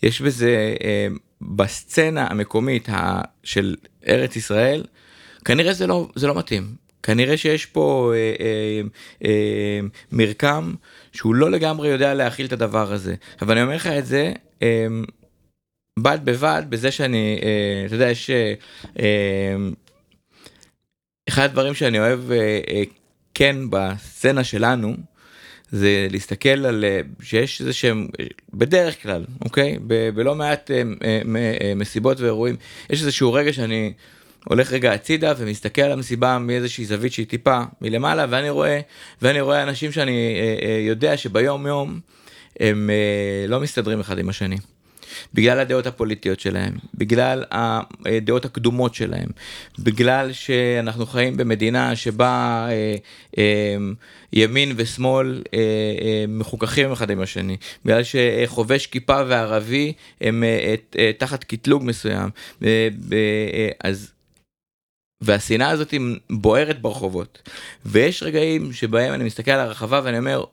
יש בזה, אה, בסצנה המקומית של ארץ ישראל, כנראה זה לא, זה לא מתאים. כנראה שיש פה אה, אה, אה, מרקם שהוא לא לגמרי יודע להכיל את הדבר הזה. אבל אני אומר לך את זה, אה, בד בבד בזה שאני, אה, אתה יודע, יש... אה, אה, אחד הדברים שאני אוהב כן בסצנה שלנו, זה להסתכל על שיש איזה שהם בדרך כלל אוקיי בלא מעט מסיבות ואירועים יש איזשהו רגע שאני הולך רגע הצידה ומסתכל על המסיבה מאיזושהי זווית שהיא טיפה מלמעלה ואני רואה ואני רואה אנשים שאני יודע שביום יום הם לא מסתדרים אחד עם השני. בגלל הדעות הפוליטיות שלהם, בגלל הדעות הקדומות שלהם, בגלל שאנחנו חיים במדינה שבה אה, אה, ימין ושמאל אה, אה, מחוככים אחד עם השני, בגלל שחובש כיפה וערבי הם אה, אה, תחת קטלוג מסוים, אה, אה, אז והשנאה הזאת בוערת ברחובות, ויש רגעים שבהם אני מסתכל על הרחבה ואני אומר,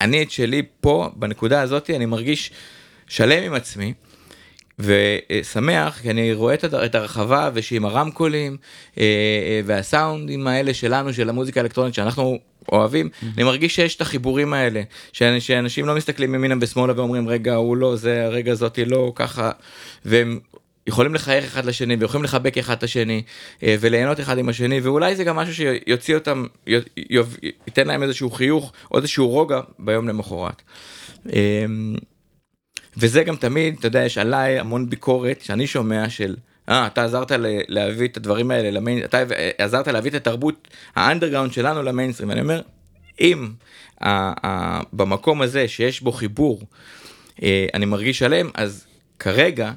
אני את שלי פה בנקודה הזאת אני מרגיש שלם עם עצמי ושמח כי אני רואה את הרחבה ושעם הרמקולים אה, אה, והסאונדים האלה שלנו של המוזיקה האלקטרונית שאנחנו אוהבים אני מרגיש שיש את החיבורים האלה שאנ- שאנשים לא מסתכלים ימינה ושמאלה ואומרים רגע הוא לא זה הרגע זאתי לא ככה והם יכולים לחייך אחד לשני ויכולים לחבק אחד את השני אה, וליהנות אחד עם השני ואולי זה גם משהו שיוציא אותם י- י- ייתן להם איזשהו חיוך או איזשהו רוגע ביום למחרת. וזה גם תמיד, אתה יודע, יש עליי המון ביקורת שאני שומע של אה, אתה עזרת להביא את הדברים האלה למיין, אתה עזרת להביא את התרבות האנדרגראונד שלנו למיינסטרים, ואני אומר, אם במקום הזה שיש בו חיבור, אה, אני מרגיש שלם, אז כרגע,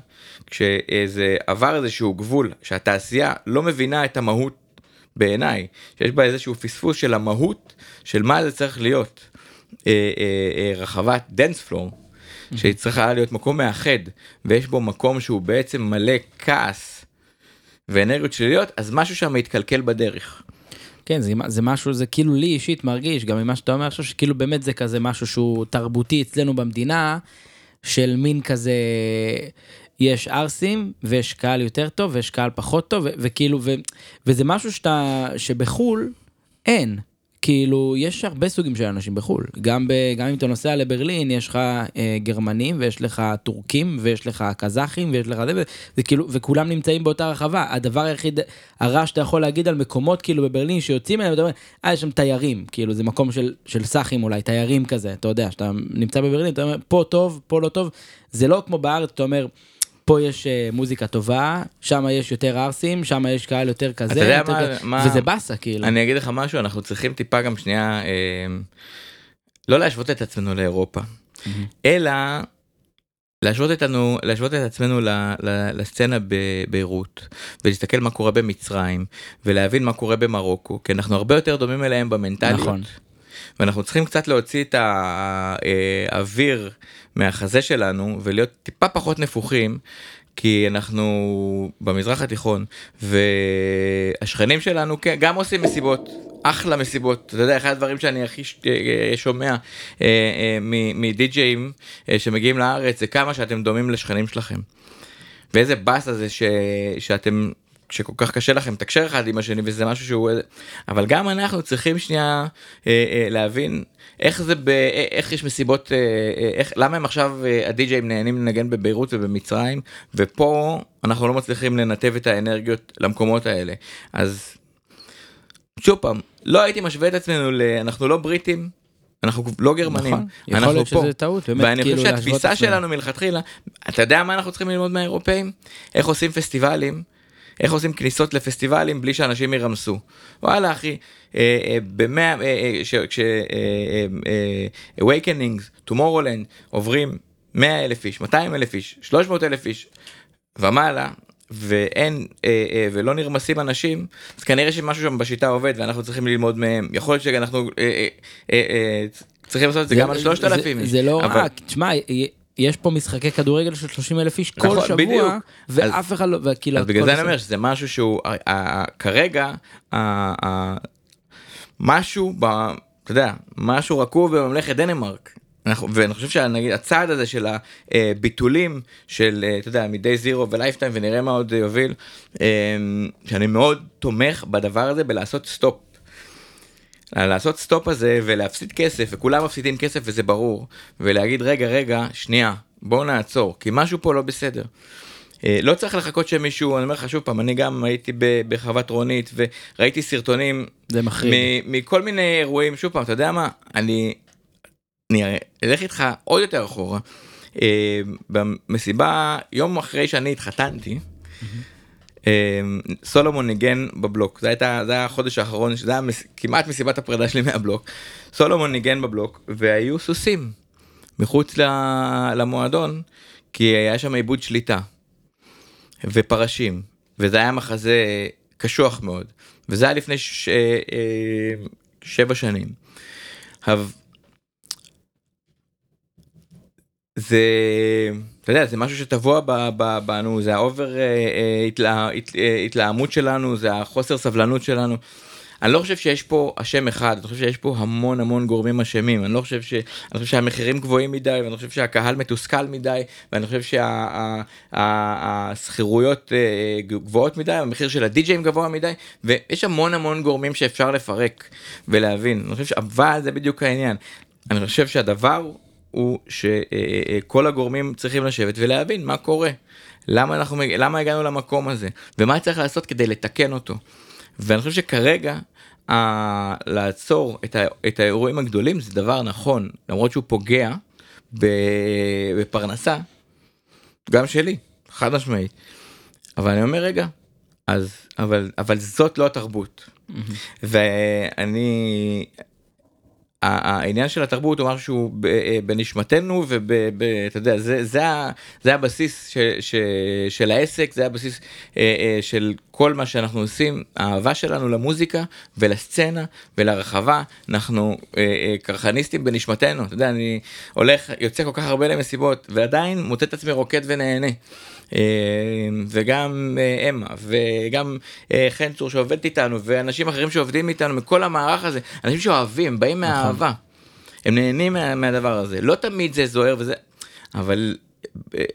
כשזה עבר איזשהו גבול, שהתעשייה לא מבינה את המהות בעיניי, שיש בה איזשהו פספוס של המהות של מה זה צריך להיות. אה, אה, רחבת dance floor, שהיא צריכה להיות מקום מאחד, ויש בו מקום שהוא בעצם מלא כעס ואנרגיות שליליות, אז משהו שם מתקלקל בדרך. כן, זה, זה משהו, זה כאילו לי אישית מרגיש, גם ממה שאתה אומר עכשיו, שכאילו באמת זה כזה משהו שהוא תרבותי אצלנו במדינה, של מין כזה, יש ערסים, ויש קהל יותר טוב, ויש קהל פחות טוב, ו- וכאילו, ו- וזה משהו שאתה, שבחו"ל אין. כאילו, יש הרבה סוגים של אנשים בחו"ל. גם, ב, גם אם אתה נוסע לברלין, יש לך אה, גרמנים, ויש לך טורקים, ויש לך קזחים, ויש לך זה, זה כאילו, וכולם נמצאים באותה רחבה. הדבר היחיד, הרע שאתה יכול להגיד על מקומות כאילו בברלין שיוצאים אליהם, אתה אומר, אה, יש שם תיירים, כאילו, זה מקום של, של סאחים אולי, תיירים כזה, אתה יודע, שאתה נמצא בברלין, אתה אומר, פה טוב, פה לא טוב. זה לא כמו בארץ, אתה אומר, פה יש אה, מוזיקה טובה, שם יש יותר ערסים, שם יש קהל יותר כזה, אתה יודע יותר מה- כזה, מה- וזה באסה כאילו. אני אגיד לך משהו, אנחנו צריכים טיפה גם שנייה, אה, לא להשוות את עצמנו לאירופה, אלא להשוות אותנו, להשוות את עצמנו ל, ל, לסצנה בביירות, ולהסתכל מה קורה במצרים, ולהבין מה קורה במרוקו, כי אנחנו הרבה יותר דומים אליהם במנטליות. נכון. ואנחנו צריכים קצת להוציא את האוויר מהחזה שלנו ולהיות טיפה פחות נפוחים. כי אנחנו במזרח התיכון והשכנים שלנו כן, גם עושים מסיבות אחלה מסיבות אתה יודע אחד הדברים שאני הכי ש- אה, שומע אה, אה, מדי-ג'אים אה, שמגיעים לארץ זה כמה שאתם דומים לשכנים שלכם. ואיזה באסה זה ש... שאתם שכל כך קשה לכם לתקשר אחד עם השני וזה משהו שהוא אבל גם אנחנו צריכים שנייה אה, אה, להבין איך זה ב... איך יש מסיבות אה, אה, איך למה הם עכשיו אה, הדי-ג'אים נהנים לנגן בביירות ובמצרים ופה אנחנו לא מצליחים לנתב את האנרגיות למקומות האלה אז שוב פעם לא הייתי משווה את עצמנו ל... אנחנו לא בריטים. אנחנו לא גרמנים, נכון, יכול אנחנו להיות פה. שזה טעות, באמת, ואני כאילו, חושב שהתפיסה. שלנו מלכתחילה, אתה יודע מה אנחנו צריכים ללמוד מהאירופאים? איך עושים פסטיבלים, איך עושים כניסות לפסטיבלים בלי שאנשים ירמסו. וואלה אחי, אה, אה, במאה, אה, ש- כש... Awakenings, Tomorrowland, עוברים 100 אלף איש, 200 אלף איש, 300 אלף איש ומעלה. ואין אה, אה, ולא נרמסים אנשים אז כנראה שמשהו שם בשיטה עובד ואנחנו צריכים ללמוד מהם יכול להיות שאנחנו אה, אה, אה, אה, צריכים לעשות את זה גם על 3,000 זה, איש. זה לא אבל- רק, תשמע, יש פה משחקי כדורגל של 30 אלף איש כל נכון, שבוע, בדיוק. ואף אחד לא, וכאילו, אז בגלל זה אני. אומר שזה משהו שהוא ה- ה- כרגע ה- משהו ב... אתה יודע משהו רקוב בממלכת דנמרק. אנחנו, ואני חושב שנגיד הצעד הזה של הביטולים של אה, אתה יודע מ Day Zero ו Lifetime ונראה מה עוד יוביל אה, שאני מאוד תומך בדבר הזה בלעשות סטופ. לעשות סטופ הזה ולהפסיד כסף וכולם מפסידים כסף וזה ברור ולהגיד רגע רגע שנייה בואו נעצור כי משהו פה לא בסדר. אה, לא צריך לחכות שמישהו אני אומר לך שוב פעם אני גם הייתי בחוות רונית וראיתי סרטונים זה מחריד. מכל מיני אירועים שוב פעם אתה יודע מה אני אני אלך איתך עוד יותר אחורה. אה, במסיבה יום אחרי שאני התחתנתי. אה, סולומון ניגן בבלוק. זה הייתה זה היה החודש האחרון שזה היה מס, כמעט מסיבת הפרידה שלי מהבלוק. סולומון ניגן בבלוק והיו סוסים מחוץ למועדון כי היה שם עיבוד שליטה ופרשים וזה היה מחזה קשוח מאוד. וזה היה לפני ש... אה, אה, שבע שנים. זה אתה יודע זה משהו שטבוע בנו זה האובר אה, אה, אה, התלהמות שלנו זה החוסר סבלנות שלנו. אני לא חושב שיש פה אשם אחד אני חושב שיש פה המון המון גורמים אשמים. אני לא חושב ש... אני חושב שהמחירים גבוהים מדי ואני חושב שהקהל מתוסכל מדי ואני חושב שהשכירויות גבוהות מדי המחיר של הדי-ג'אים גבוה מדי ויש המון המון גורמים שאפשר לפרק ולהבין. אני חושב ש... אבל זה בדיוק העניין. אני חושב שהדבר הוא שכל הגורמים צריכים לשבת ולהבין מה קורה. למה אנחנו למה הגענו למקום הזה ומה צריך לעשות כדי לתקן אותו. ואני חושב שכרגע ה- לעצור את, ה- את האירועים הגדולים זה דבר נכון למרות שהוא פוגע בפרנסה גם שלי חד משמעית. אבל אני אומר רגע, אז, אבל, אבל זאת לא התרבות. ואני, העניין של התרבות הוא משהו אה, בנשמתנו ואתה יודע זה זה זה הבסיס ש, ש, של העסק זה הבסיס אה, אה, של כל מה שאנחנו עושים האהבה שלנו למוזיקה ולסצנה ולרחבה אנחנו קרחניסטים בנשמתנו אתה יודע אני הולך יוצא כל כך הרבה למסיבות ועדיין מוצא את עצמי רוקד ונהנה. וגם אמה וגם חן צור שעובדת איתנו ואנשים אחרים שעובדים איתנו מכל המערך הזה אנשים שאוהבים באים מהאהבה. אהבה. הם נהנים מה, מהדבר הזה לא תמיד זה זוהר וזה אבל אה,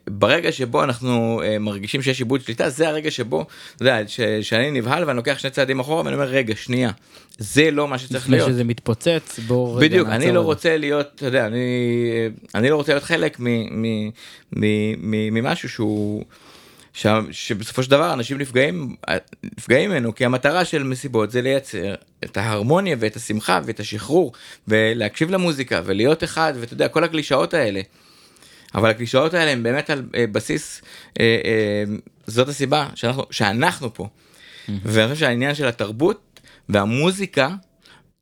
ברגע שבו אנחנו uh, מרגישים שיש עיבוד שליטה זה הרגע שבו אתה יודע, ש, שאני נבהל ואני לוקח שני צעדים אחורה ואני אומר רגע שנייה זה לא מה שצריך להיות. שזה מתפוצץ בואו רגע בדיוק אני לא רוצה להיות אתה יודע אני אני לא רוצה להיות חלק ממשהו שהוא. ש... שבסופו של דבר אנשים נפגעים נפגעים ממנו כי המטרה של מסיבות זה לייצר את ההרמוניה ואת השמחה ואת השחרור ולהקשיב למוזיקה ולהיות אחד ואתה יודע כל הקלישאות האלה. אבל הקלישאות האלה הם באמת על אה, בסיס אה, אה, זאת הסיבה שאנחנו שאנחנו פה. ואני חושב שהעניין של התרבות והמוזיקה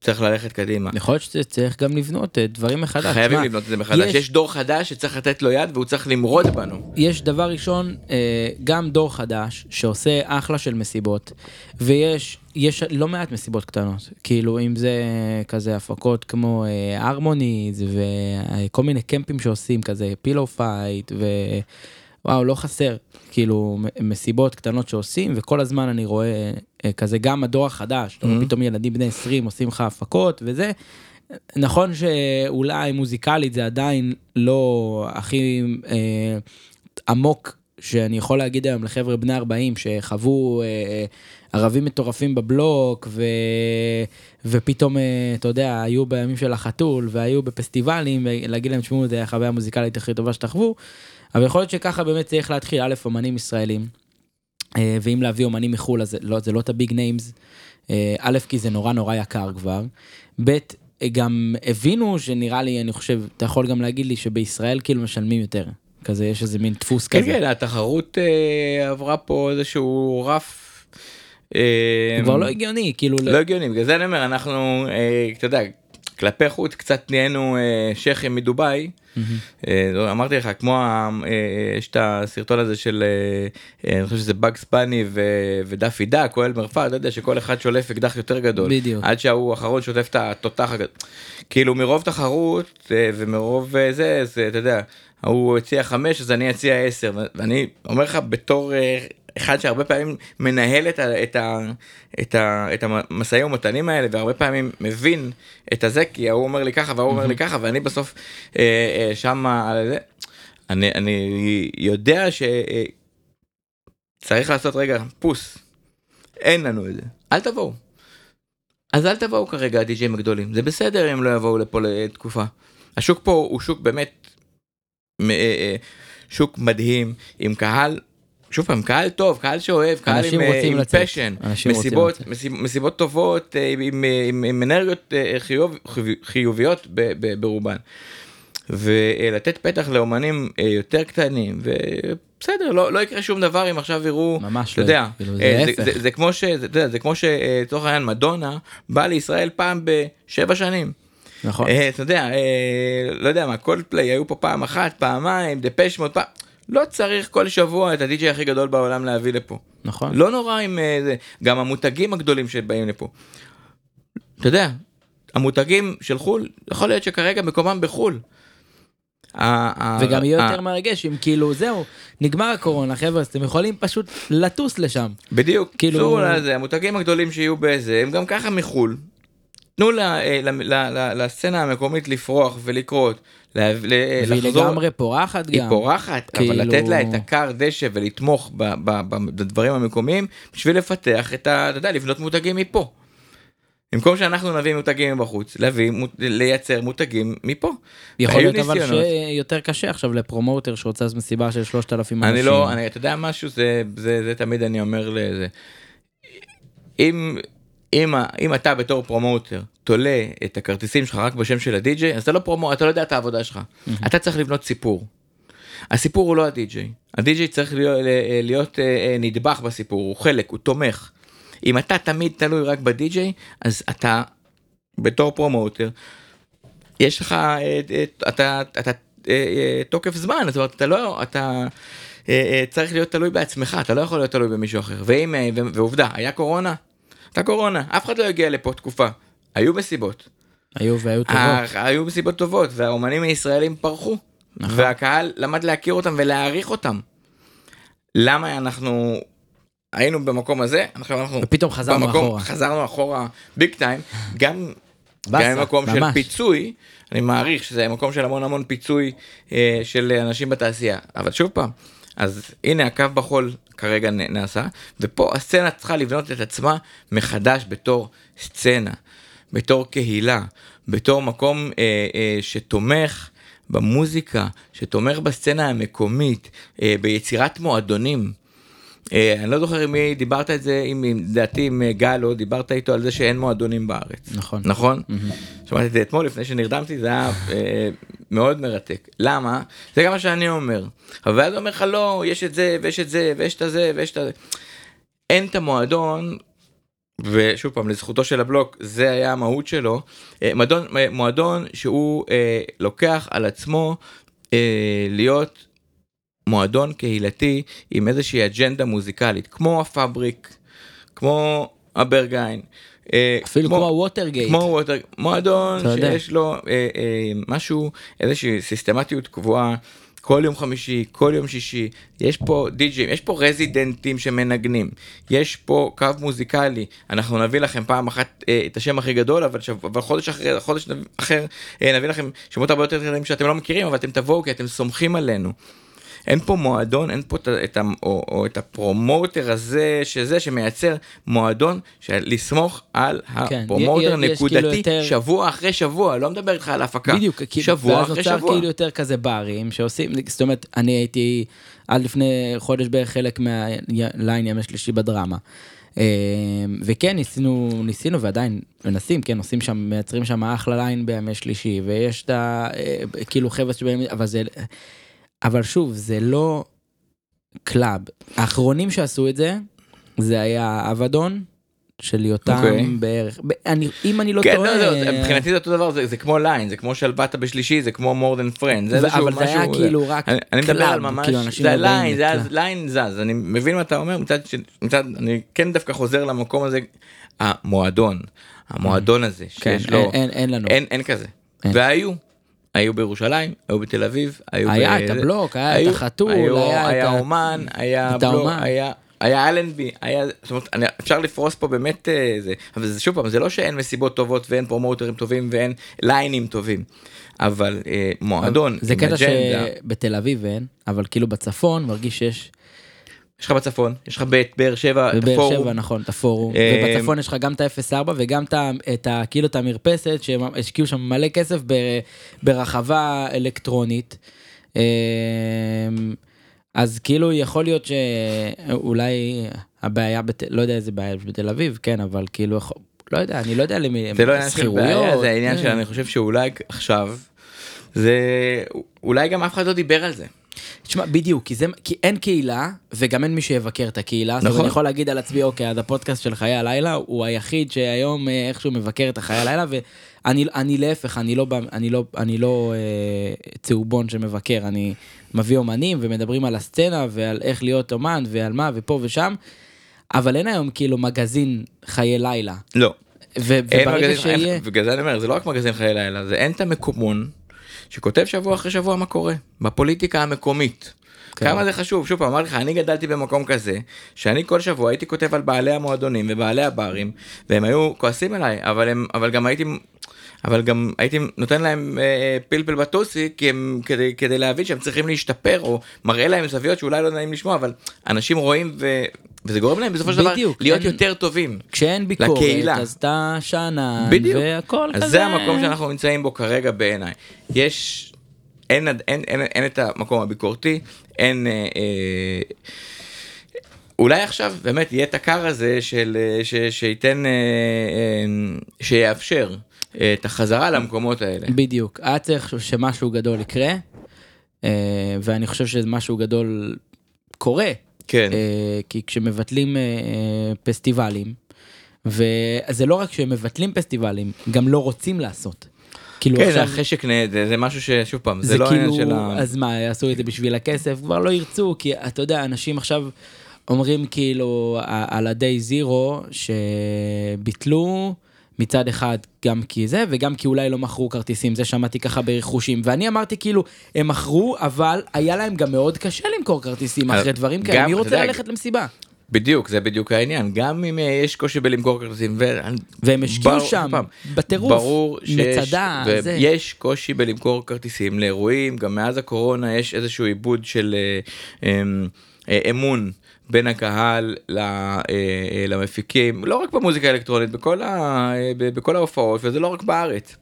צריך ללכת קדימה. יכול להיות שצריך גם לבנות דברים מחדש. חייבים לבנות את זה מחדש, יש... יש דור חדש שצריך לתת לו יד והוא צריך למרוד בנו. יש דבר ראשון, גם דור חדש שעושה אחלה של מסיבות, ויש יש לא מעט מסיבות קטנות, כאילו אם זה כזה הפקות כמו הרמוניז אה, וכל מיני קמפים שעושים כזה Pillow Fight ו... וואו, לא חסר, כאילו, מסיבות קטנות שעושים, וכל הזמן אני רואה אה, כזה גם הדור החדש, mm-hmm. פתאום ילדים בני 20 עושים לך הפקות וזה. נכון שאולי מוזיקלית זה עדיין לא הכי אה, עמוק שאני יכול להגיד היום לחבר'ה בני 40 שחוו אה, ערבים מטורפים בבלוק ו... ופתאום אה, אתה יודע היו בימים של החתול והיו בפסטיבלים ולהגיד להם תשמעו זה החוויה המוזיקלית הכי טובה שתחוו. אבל יכול להיות שככה באמת צריך להתחיל, א', אמנים ישראלים, אה, ואם להביא אומנים מחו"ל אז לא, זה לא את ה big names, אה, א', כי זה נורא נורא יקר כבר, ב', גם הבינו שנראה לי, אני חושב, אתה יכול גם להגיד לי שבישראל כאילו משלמים יותר. כזה יש איזה מין דפוס כן, כזה. כן, התחרות אה, עברה פה איזשהו רף. אה, כבר לא הגיוני, כאילו. לא הגיוני, בגלל זה אני אומר, אנחנו, אה, אתה יודע, כלפי חוץ קצת נהיינו אה, שייחים מדובאי. אה, אמרתי לך כמו יש את הסרטון הזה של אני חושב שזה באגס פאני ודאפי דאק או אלמר פאד, אתה יודע שכל אחד שולף אקדח יותר גדול בדיוק עד שההוא האחרון שוטף את התותח הגדול. כאילו מרוב תחרות ומרוב זה זה אתה יודע ההוא הציע חמש אז אני אציע עשר ואני אומר לך בתור אחד שהרבה פעמים מנהל את, ה, את, ה, את, ה, את המשאים ומתנים האלה והרבה פעמים מבין את הזה כי ההוא אומר לי ככה והוא אומר לי ככה ואני בסוף אה, אה, שם על זה. אני, אני יודע שצריך אה, לעשות רגע פוס אין לנו את זה אל תבואו. אז אל תבואו כרגע הדי.ג'ים הגדולים זה בסדר אם לא יבואו לפה לתקופה. השוק פה הוא שוק באמת אה, אה, שוק מדהים עם קהל שוב פעם קהל טוב קהל שאוהב קהל עם, אה, עם פשן מסיבות מסיבות טובות אה, עם, עם, עם אנרגיות אה, חיוב, חיוביות ב, ב, ברובן. ולתת פתח לאומנים יותר קטנים ובסדר לא, לא יקרה שום דבר אם עכשיו יראו ממש אתה לא, יודע, כאילו, זה, זה, זה, זה כמו שזה זה כמו שלצורך העניין מדונה בא לישראל פעם בשבע שנים. נכון. אתה יודע לא יודע מה כל פליי היו פה פעם אחת פעמיים דפש מאוד פעם. לא צריך כל שבוע את הדי.ג'יי הכי גדול בעולם להביא לפה. נכון. לא נורא עם אה, זה, גם המותגים הגדולים שבאים לפה. אתה יודע, המותגים של חו"ל, יכול להיות שכרגע מקומם בחו"ל. וגם יהיה יותר מרגש אם כאילו זהו נגמר הקורונה חבר'ה אתם יכולים פשוט לטוס לשם בדיוק כאילו המותגים הגדולים שיהיו בזה הם גם ככה מחול תנו אה, לסצנה המקומית לפרוח ולקרות. והיא לגמרי פורחת גם. היא פורחת, אבל לתת לה את הכר דשא ולתמוך בדברים המקומיים בשביל לפתח את ה... אתה יודע, לבנות מותגים מפה. במקום שאנחנו נביא מותגים מבחוץ, להביא, לייצר מותגים מפה. יכול להיות אבל שיותר קשה עכשיו לפרומוטר שרוצה מסיבה של 3,000 אנשים. אני לא, אני, אתה יודע משהו, זה, זה, זה תמיד אני אומר לזה. אם אם, אם אתה בתור פרומוטר תולה את הכרטיסים שלך רק בשם של הדי-ג'יי אז אתה לא פרומו אתה לא יודע את העבודה שלך mm-hmm. אתה צריך לבנות סיפור. הסיפור הוא לא הדי-ג'יי. הדי-ג'יי צריך להיות, אה, להיות אה, נדבך בסיפור, הוא חלק, הוא תומך. אם אתה תמיד תלוי רק בדי-ג'יי, אז אתה בתור פרומוטר, יש לך, אתה, אתה, אתה תוקף זמן, זאת אומרת, אתה לא, אתה צריך להיות תלוי בעצמך, אתה לא יכול להיות תלוי במישהו אחר. ואם, ועובדה, היה קורונה, הייתה קורונה, אף אחד לא הגיע לפה תקופה, היו מסיבות. היו והיו טובות. היו מסיבות טובות, והאומנים הישראלים פרחו. נכון. והקהל למד להכיר אותם ולהעריך אותם. למה אנחנו היינו במקום הזה, עכשיו אנחנו ופתאום חזרנו במקום, אחורה. חזרנו אחורה ביג טיים, גם, גם במקום. של פיצוי, אני מעריך שזה מקום של המון המון פיצוי אה, של אנשים בתעשייה, אבל שוב פעם, אז הנה הקו בחול כרגע נעשה, ופה הסצנה צריכה לבנות את עצמה מחדש בתור סצנה, בתור קהילה, בתור מקום אה, אה, שתומך במוזיקה, שתומך בסצנה המקומית, אה, ביצירת מועדונים. אה, אני לא זוכר עם מי דיברת את זה, אם לדעתי עם גלו, דיברת איתו על זה שאין מועדונים בארץ. נכון. נכון? Mm-hmm. שמעתי את זה אתמול לפני שנרדמתי, זה היה אה, מאוד מרתק. למה? זה גם מה שאני אומר. אבל אז אומר לך לא, יש את זה ויש את זה ויש את זה ויש את זה. אין את המועדון ושוב פעם לזכותו של הבלוק זה היה המהות שלו אה, מועדון, מועדון שהוא אה, לוקח על עצמו אה, להיות מועדון קהילתי עם איזושהי אג'נדה מוזיקלית כמו ה Fabric כמו ה Berghain. אה, אפילו כמו ה Watergate. כמו Watergate, מועדון שיש לו אה, אה, משהו איזושהי סיסטמטיות קבועה כל יום חמישי, כל יום שישי, יש פה די.ג'ים, יש פה רזידנטים שמנגנים, יש פה קו מוזיקלי, אנחנו נביא לכם פעם אחת אה, את השם הכי גדול, אבל, שב, אבל חודש אחרי, חודש אחר אה, נביא לכם שמות הרבה יותר גדולים שאתם לא מכירים, אבל אתם תבואו כי אתם סומכים עלינו. אין פה מועדון, אין פה את, את, או, או את הפרומוטר הזה, שזה שמייצר מועדון של לסמוך על כן, הפרומוטר נקודתי כאילו יותר... שבוע אחרי שבוע, לא מדבר איתך על הפקה, בדיוק, שבוע אחרי שבוע. ואז נוצר כאילו יותר כזה ברים שעושים, זאת אומרת, אני הייתי עד לפני חודש בערך חלק מהליין ימי שלישי בדרמה. אה, וכן ניסינו ניסינו ועדיין מנסים כן עושים שם מייצרים שם אחלה ליין בימי שלישי ויש את ה... אה, כאילו חבר'ה שבהם אבל זה אבל שוב, זה לא club. האחרונים שעשו את זה, זה היה אבדון. של יותם okay. אוקיי. בערך, אני, אם אני לא כן, טועה, לא, לא, מבחינתי זה אותו דבר, זה, זה כמו ליין, זה כמו שלבטת בשלישי, זה כמו more than friend, זה אבל זה היה כאילו רק אני, אני מדבר על ממש, כאילו זה ליין, זה ליין זז, אני מבין מה אתה אומר, מצד, מצד, אני כן דווקא חוזר למקום הזה, המועדון, המועדון הזה, כן, שיש לו, אין, אין, אין לנו, אין, אין כזה, אין. והיו, היו בירושלים, היו בתל אביב, היו... היה ב... את הבלוק, היה היו, את החתול, היו, היה, היה את אומן, היה בלוק, היה... היה אלנבי, היה, זאת אומרת, אני, אפשר לפרוס פה באמת אה, זה, אבל זה שוב פעם, זה לא שאין מסיבות טובות ואין פרומוטרים טובים ואין ליינים טובים, אבל אה, מועדון, זה קטע שבתל אביב אין, אבל כאילו בצפון מרגיש שיש יש לך בצפון, יש לך בבאר שבע, את הפורום. בבאר שבע, נכון, את הפורום. אה, ובצפון יש לך גם את ה-04 וגם את ה... כאילו את המרפסת, שהשקיעו שם מלא כסף ברחבה אלקטרונית. אה, אז כאילו יכול להיות שאולי הבעיה, בת... לא יודע איזה בעיה בתל אביב, כן, אבל כאילו, לא יודע, אני לא יודע למי, זה לא עניין של בעיה, זה העניין כן. של אני חושב שאולי עכשיו, זה, אולי גם אף אחד לא דיבר על זה. תשמע, בדיוק, כי, זה, כי אין קהילה, וגם אין מי שיבקר את הקהילה, נכון. אז אני יכול להגיד על עצמי, אוקיי, אז הפודקאסט של חיי הלילה, הוא היחיד שהיום אה, איכשהו מבקר את החיי הלילה, ואני אני להפך, אני לא, אני לא, אני לא אה, צהובון שמבקר, אני מביא אומנים ומדברים על הסצנה ועל איך להיות אומן ועל מה ופה ושם, אבל אין היום כאילו מגזין חיי לילה. לא. ו- וברגע שיהיה... בגלל זה אני אומר, זה לא רק מגזין חיי לילה, זה אין את המקומון. שכותב שבוע אחרי שבוע מה קורה בפוליטיקה המקומית. כן. כמה זה חשוב, שוב פעם אמרתי לך, אני גדלתי במקום כזה, שאני כל שבוע הייתי כותב על בעלי המועדונים ובעלי הברים, והם היו כועסים אליי, אבל, הם, אבל גם הייתי אבל גם הייתי נותן להם אה, פלפל בטוסי כי הם, כדי, כדי להבין שהם צריכים להשתפר או מראה להם זוויות שאולי לא נעים לשמוע אבל אנשים רואים ו, וזה גורם להם בסופו של דבר להיות אין, יותר טובים כשאין ביקורת לקהילה. אז אתה שאנן והכל אז כזה. זה המקום שאנחנו נמצאים בו כרגע בעיניי יש אין, אין, אין, אין, אין את המקום הביקורתי אין. אה, אה, אולי עכשיו באמת יהיה את הקר הזה של אה, ש, שייתן אה, אה, שיאפשר את החזרה למקומות האלה. בדיוק, היה צריך שמשהו גדול יקרה. אה, ואני חושב שזה משהו גדול קורה, כן. אה, כי כשמבטלים אה, פסטיבלים, וזה לא רק שהם מבטלים פסטיבלים, גם לא רוצים לעשות. כאילו כן, עכשיו, החשק, נה- זה זה משהו ששוב פעם, זה זה לא העניין כאילו, של ה... אז מה, יעשו את זה בשביל הכסף? כבר לא ירצו, כי אתה יודע, אנשים עכשיו אומרים כאילו על ה-day zero שביטלו מצד אחד גם כי זה, וגם כי אולי לא מכרו כרטיסים, זה שמעתי ככה ברכושים, ואני אמרתי כאילו, הם מכרו, אבל היה להם גם מאוד קשה למכור כרטיסים אחרי דברים כאלה, מי רוצה ללכת למסיבה? בדיוק, זה בדיוק העניין. גם אם אה, יש קושי בלמכור כרטיסים, ו... והם השקיעו שם, פעם, בטירוף, ברור שיש, מצדה, זה. ויש קושי בלמכור כרטיסים לאירועים, גם מאז הקורונה יש איזשהו עיבוד של אה, אמ, אה, אמון בין הקהל אה, אה, למפיקים, לא רק במוזיקה האלקטרונית, בכל, ה, אה, בכל ההופעות, וזה לא רק בארץ.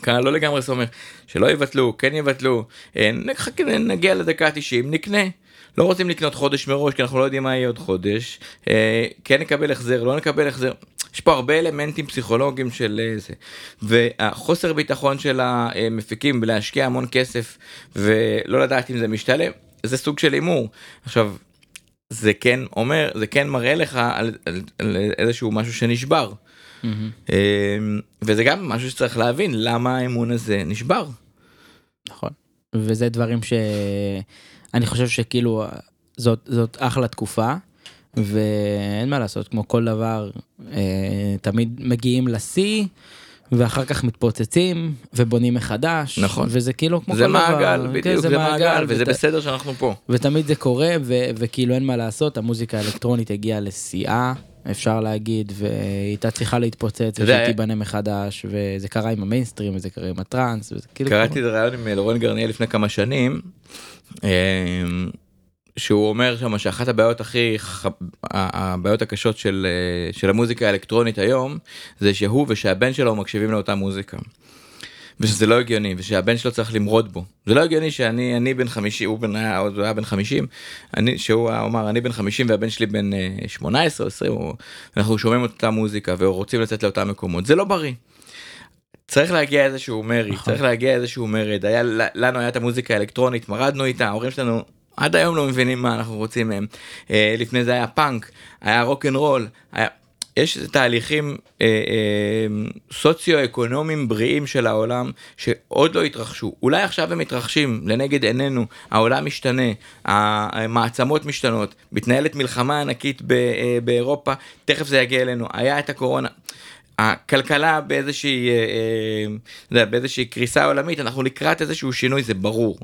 קהל לא לגמרי סומך, שלא יבטלו, כן יבטלו, נגיע לדקה ה-90, נקנה. לא רוצים לקנות חודש מראש כי אנחנו לא יודעים מה יהיה עוד חודש, כן נקבל החזר, לא נקבל החזר. יש פה הרבה אלמנטים פסיכולוגיים של זה. והחוסר ביטחון של המפיקים בלהשקיע המון כסף ולא לדעת אם זה משתלם, זה סוג של הימור. עכשיו, זה כן אומר, זה כן מראה לך על, על, על איזשהו משהו שנשבר. אה, וזה גם משהו שצריך להבין למה האמון הזה נשבר. נכון. וזה דברים שאני חושב שכאילו זאת, זאת אחלה תקופה ואין מה לעשות כמו כל דבר אה, תמיד מגיעים לשיא ואחר כך מתפוצצים ובונים מחדש נכון. וזה כאילו כמו זה כל דבר. מעגל, כן, בדיוק, זה מעגל, וזה ות- בסדר שאנחנו פה. ותמיד זה קורה ו- וכאילו אין מה לעשות המוזיקה האלקטרונית הגיעה לשיאה אפשר להגיד והיא הייתה צריכה להתפוצץ יודע, ושתיבנה מחדש וזה קרה עם המיינסטרים וזה קרה עם הטראנס וזה כאילו קראתי את הראיון עם לורן גרניאל לפני כמה שנים, אה, שהוא אומר שם שאחת הבעיות הכי, הבעיות הקשות של, אה, של המוזיקה האלקטרונית היום, זה שהוא ושהבן שלו מקשיבים לאותה מוזיקה. ושזה לא הגיוני, ושהבן שלו צריך למרוד בו. זה לא הגיוני שאני אני בן 50, הוא בן, היה- עוד היה בן 50, אני, שהוא אמר אני בן 50 והבן שלי בן אה, 18 או 20, או- אנחנו שומעים את אותה מוזיקה ורוצים לצאת לאותם מקומות, זה לא בריא. צריך להגיע איזשהו מרי, נכון. צריך להגיע איזשהו מרד, היה, לנו היה את המוזיקה האלקטרונית, מרדנו איתה, ההורים שלנו עד היום לא מבינים מה אנחנו רוצים מהם. אה, לפני זה היה פאנק, היה rock and roll, היה... יש תהליכים אה, אה, סוציו-אקונומיים בריאים של העולם שעוד לא התרחשו. אולי עכשיו הם מתרחשים לנגד עינינו, העולם משתנה, המעצמות משתנות, מתנהלת מלחמה ענקית ב, אה, באירופה, תכף זה יגיע אלינו. היה את הקורונה. הכלכלה באיזושהי, אה, אה, באיזושהי קריסה עולמית, אנחנו לקראת איזשהו שינוי, זה ברור.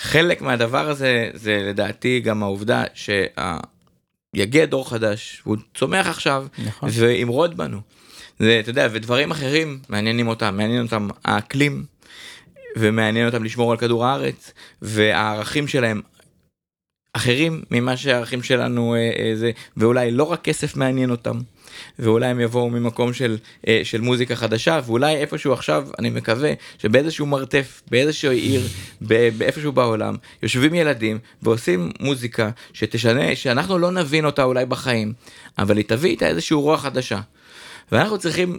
חלק מהדבר הזה זה לדעתי גם העובדה שיגיע דור חדש, הוא צומח עכשיו, נכון. וימרוד בנו. זה, אתה יודע, ודברים אחרים מעניינים אותם, מעניין אותם האקלים, ומעניין אותם לשמור על כדור הארץ, והערכים שלהם אחרים ממה שהערכים שלנו אה, אה, זה, ואולי לא רק כסף מעניין אותם, ואולי הם יבואו ממקום של, אה, של מוזיקה חדשה, ואולי איפשהו עכשיו, אני מקווה שבאיזשהו מרתף, באיזשהו עיר, באיפשהו בעולם, יושבים ילדים ועושים מוזיקה שתשנה, שאנחנו לא נבין אותה אולי בחיים, אבל היא תביא איתה איזשהו רוח חדשה. ואנחנו צריכים,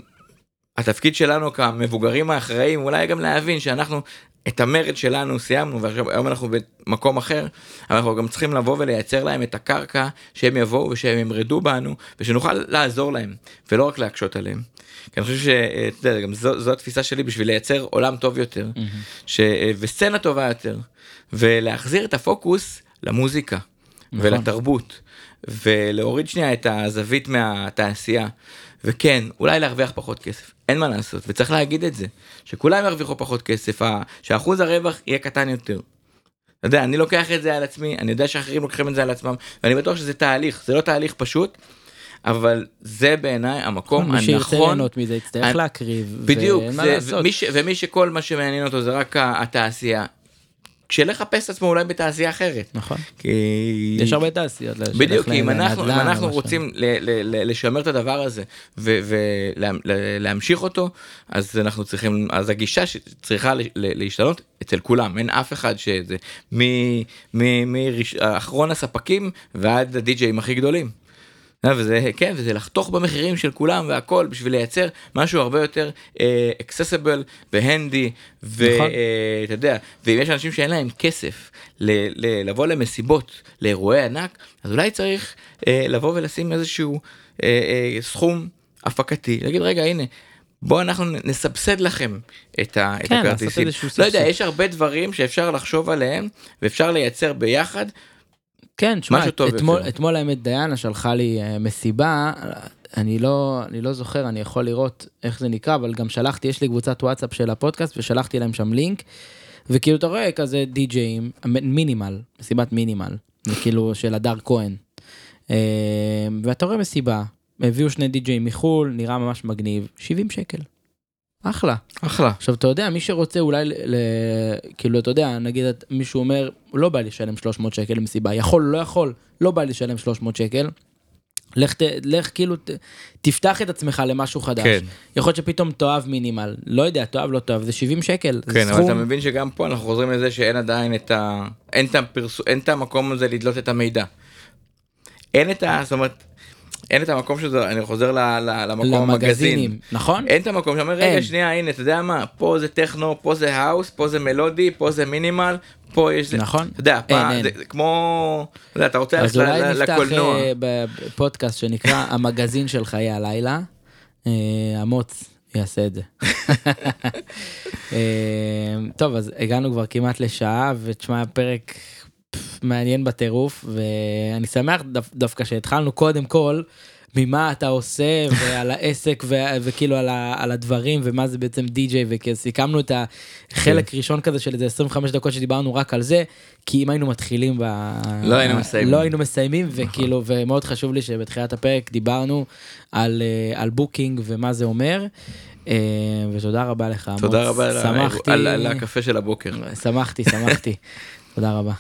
התפקיד שלנו כמבוגרים האחראים, אולי גם להבין שאנחנו את המרד שלנו סיימנו ועכשיו היום אנחנו במקום אחר, אבל אנחנו גם צריכים לבוא ולייצר להם את הקרקע שהם יבואו ושהם ימרדו בנו ושנוכל לעזור להם ולא רק להקשות עליהם. כי אני חושב שאתה יודע, גם זו, זו התפיסה שלי בשביל לייצר עולם טוב יותר ש, וסצנה טובה יותר ולהחזיר את הפוקוס למוזיקה נכון. ולתרבות ולהוריד שנייה את הזווית מהתעשייה. וכן, אולי להרוויח פחות כסף, אין מה לעשות, וצריך להגיד את זה, שכולם ירוויחו פחות כסף, שאחוז הרווח יהיה קטן יותר. אתה יודע, אני לוקח את זה על עצמי, אני יודע שאחרים לוקחים את זה על עצמם, ואני בטוח שזה תהליך, זה לא תהליך פשוט, אבל זה בעיניי המקום מי שירצה הנכון. ליהנות מזה יצטרך אני- להקריב, בדיוק, זה. ומי, ש, ומי שכל מה שמעניין אותו זה רק התעשייה, כשילך לחפש את עצמו אולי בתעשייה אחרת. נכון. כי... יש הרבה תעשיות. ל- בדיוק, כי אם לנדל"ן, אנחנו, אם אנחנו. רוצים ל, ל, ל, לשמר את הדבר הזה ולהמשיך אותו, אז אנחנו צריכים, אז הגישה שצריכה ל- ל- להשתנות אצל כולם, אין אף אחד שזה, מ- מ- מראש- אחרון הספקים ועד הדי-ג'אים הכי גדולים. אה, וזה כן וזה לחתוך במחירים של כולם והכל בשביל לייצר משהו הרבה יותר אקססיבל והנדי נכון. ואתה יודע ואם יש אנשים שאין להם כסף ל- ל- לבוא למסיבות לאירועי ענק אז אולי צריך אה, לבוא ולשים איזשהו אה, אה, סכום הפקתי להגיד רגע הנה. בוא אנחנו נסבסד לכם את, ה- את כן, לעשות הכרטיסים. לא יודע, סבסוד. יש הרבה דברים שאפשר לחשוב עליהם ואפשר לייצר ביחד. כן, תשמע, טוב אתמול. אתמול האמת דיינה שלחה לי אה, מסיבה, אני לא, אני לא זוכר, אני יכול לראות איך זה נקרא, אבל גם שלחתי, יש לי קבוצת וואטסאפ של הפודקאסט ושלחתי להם שם לינק, וכאילו אתה רואה כזה די-ג'אים, מינימל, מסיבת מינימל, כאילו של הדר כהן. אה, ואתה רואה מסיבה, הביאו שני די-ג'אים מחו"ל, נראה ממש מגניב, 70 שקל. אחלה. אחלה. עכשיו אתה יודע מי שרוצה אולי ל, ל, כאילו אתה יודע נגיד את- מישהו אומר לא בא לי לשלם 300 שקל למסיבה יכול לא יכול לא בא לי לשלם 300 שקל. לך, ת, לך כאילו ת, תפתח את עצמך למשהו חדש. כן. יכול להיות שפתאום תאהב מינימל לא יודע תאהב לא תאהב זה 70 שקל. זה כן, אבל סכום. אתה מבין שגם פה אנחנו חוזרים לזה שאין עדיין את ה... אין את הפרסום, אין את המקום הזה לדלות את המידע. אין את ה... זאת אומרת, אין את המקום שזה, אני חוזר ל- ל- למקום המגזין. למגזינים נכון? אין את המקום שאומר רגע אין. שנייה הנה אתה יודע מה פה זה טכנו פה זה האוס פה זה מלודי פה זה מינימל פה יש נכון. אתה יודע פעם אין. זה זה כמו אתה יודע, אתה רוצה אז ללכת אולי ל- נפתח לקולנוע אה, בפודקאסט שנקרא המגזין של חיי הלילה. אה, אמוץ יעשה את זה. אה, טוב אז הגענו כבר כמעט לשעה ותשמע פרק מעניין בטירוף ואני שמח דו- דווקא שהתחלנו קודם כל ממה אתה עושה ועל העסק ו- וכאילו על, ה- על הדברים ומה זה בעצם די-ג'יי וסיכמנו את החלק ראשון כזה של איזה 25 דקות שדיברנו רק על זה כי אם היינו מתחילים ב... לא היינו מסיימים. לא היינו מסיימים וכאילו ומאוד חשוב לי שבתחילת הפרק דיברנו על, אה, על booking ומה זה אומר. אה, ותודה רבה לך. תודה. רבה שמחתי, על על הקפה של הבוקר. שמחתי, שמחתי. תודה רבה.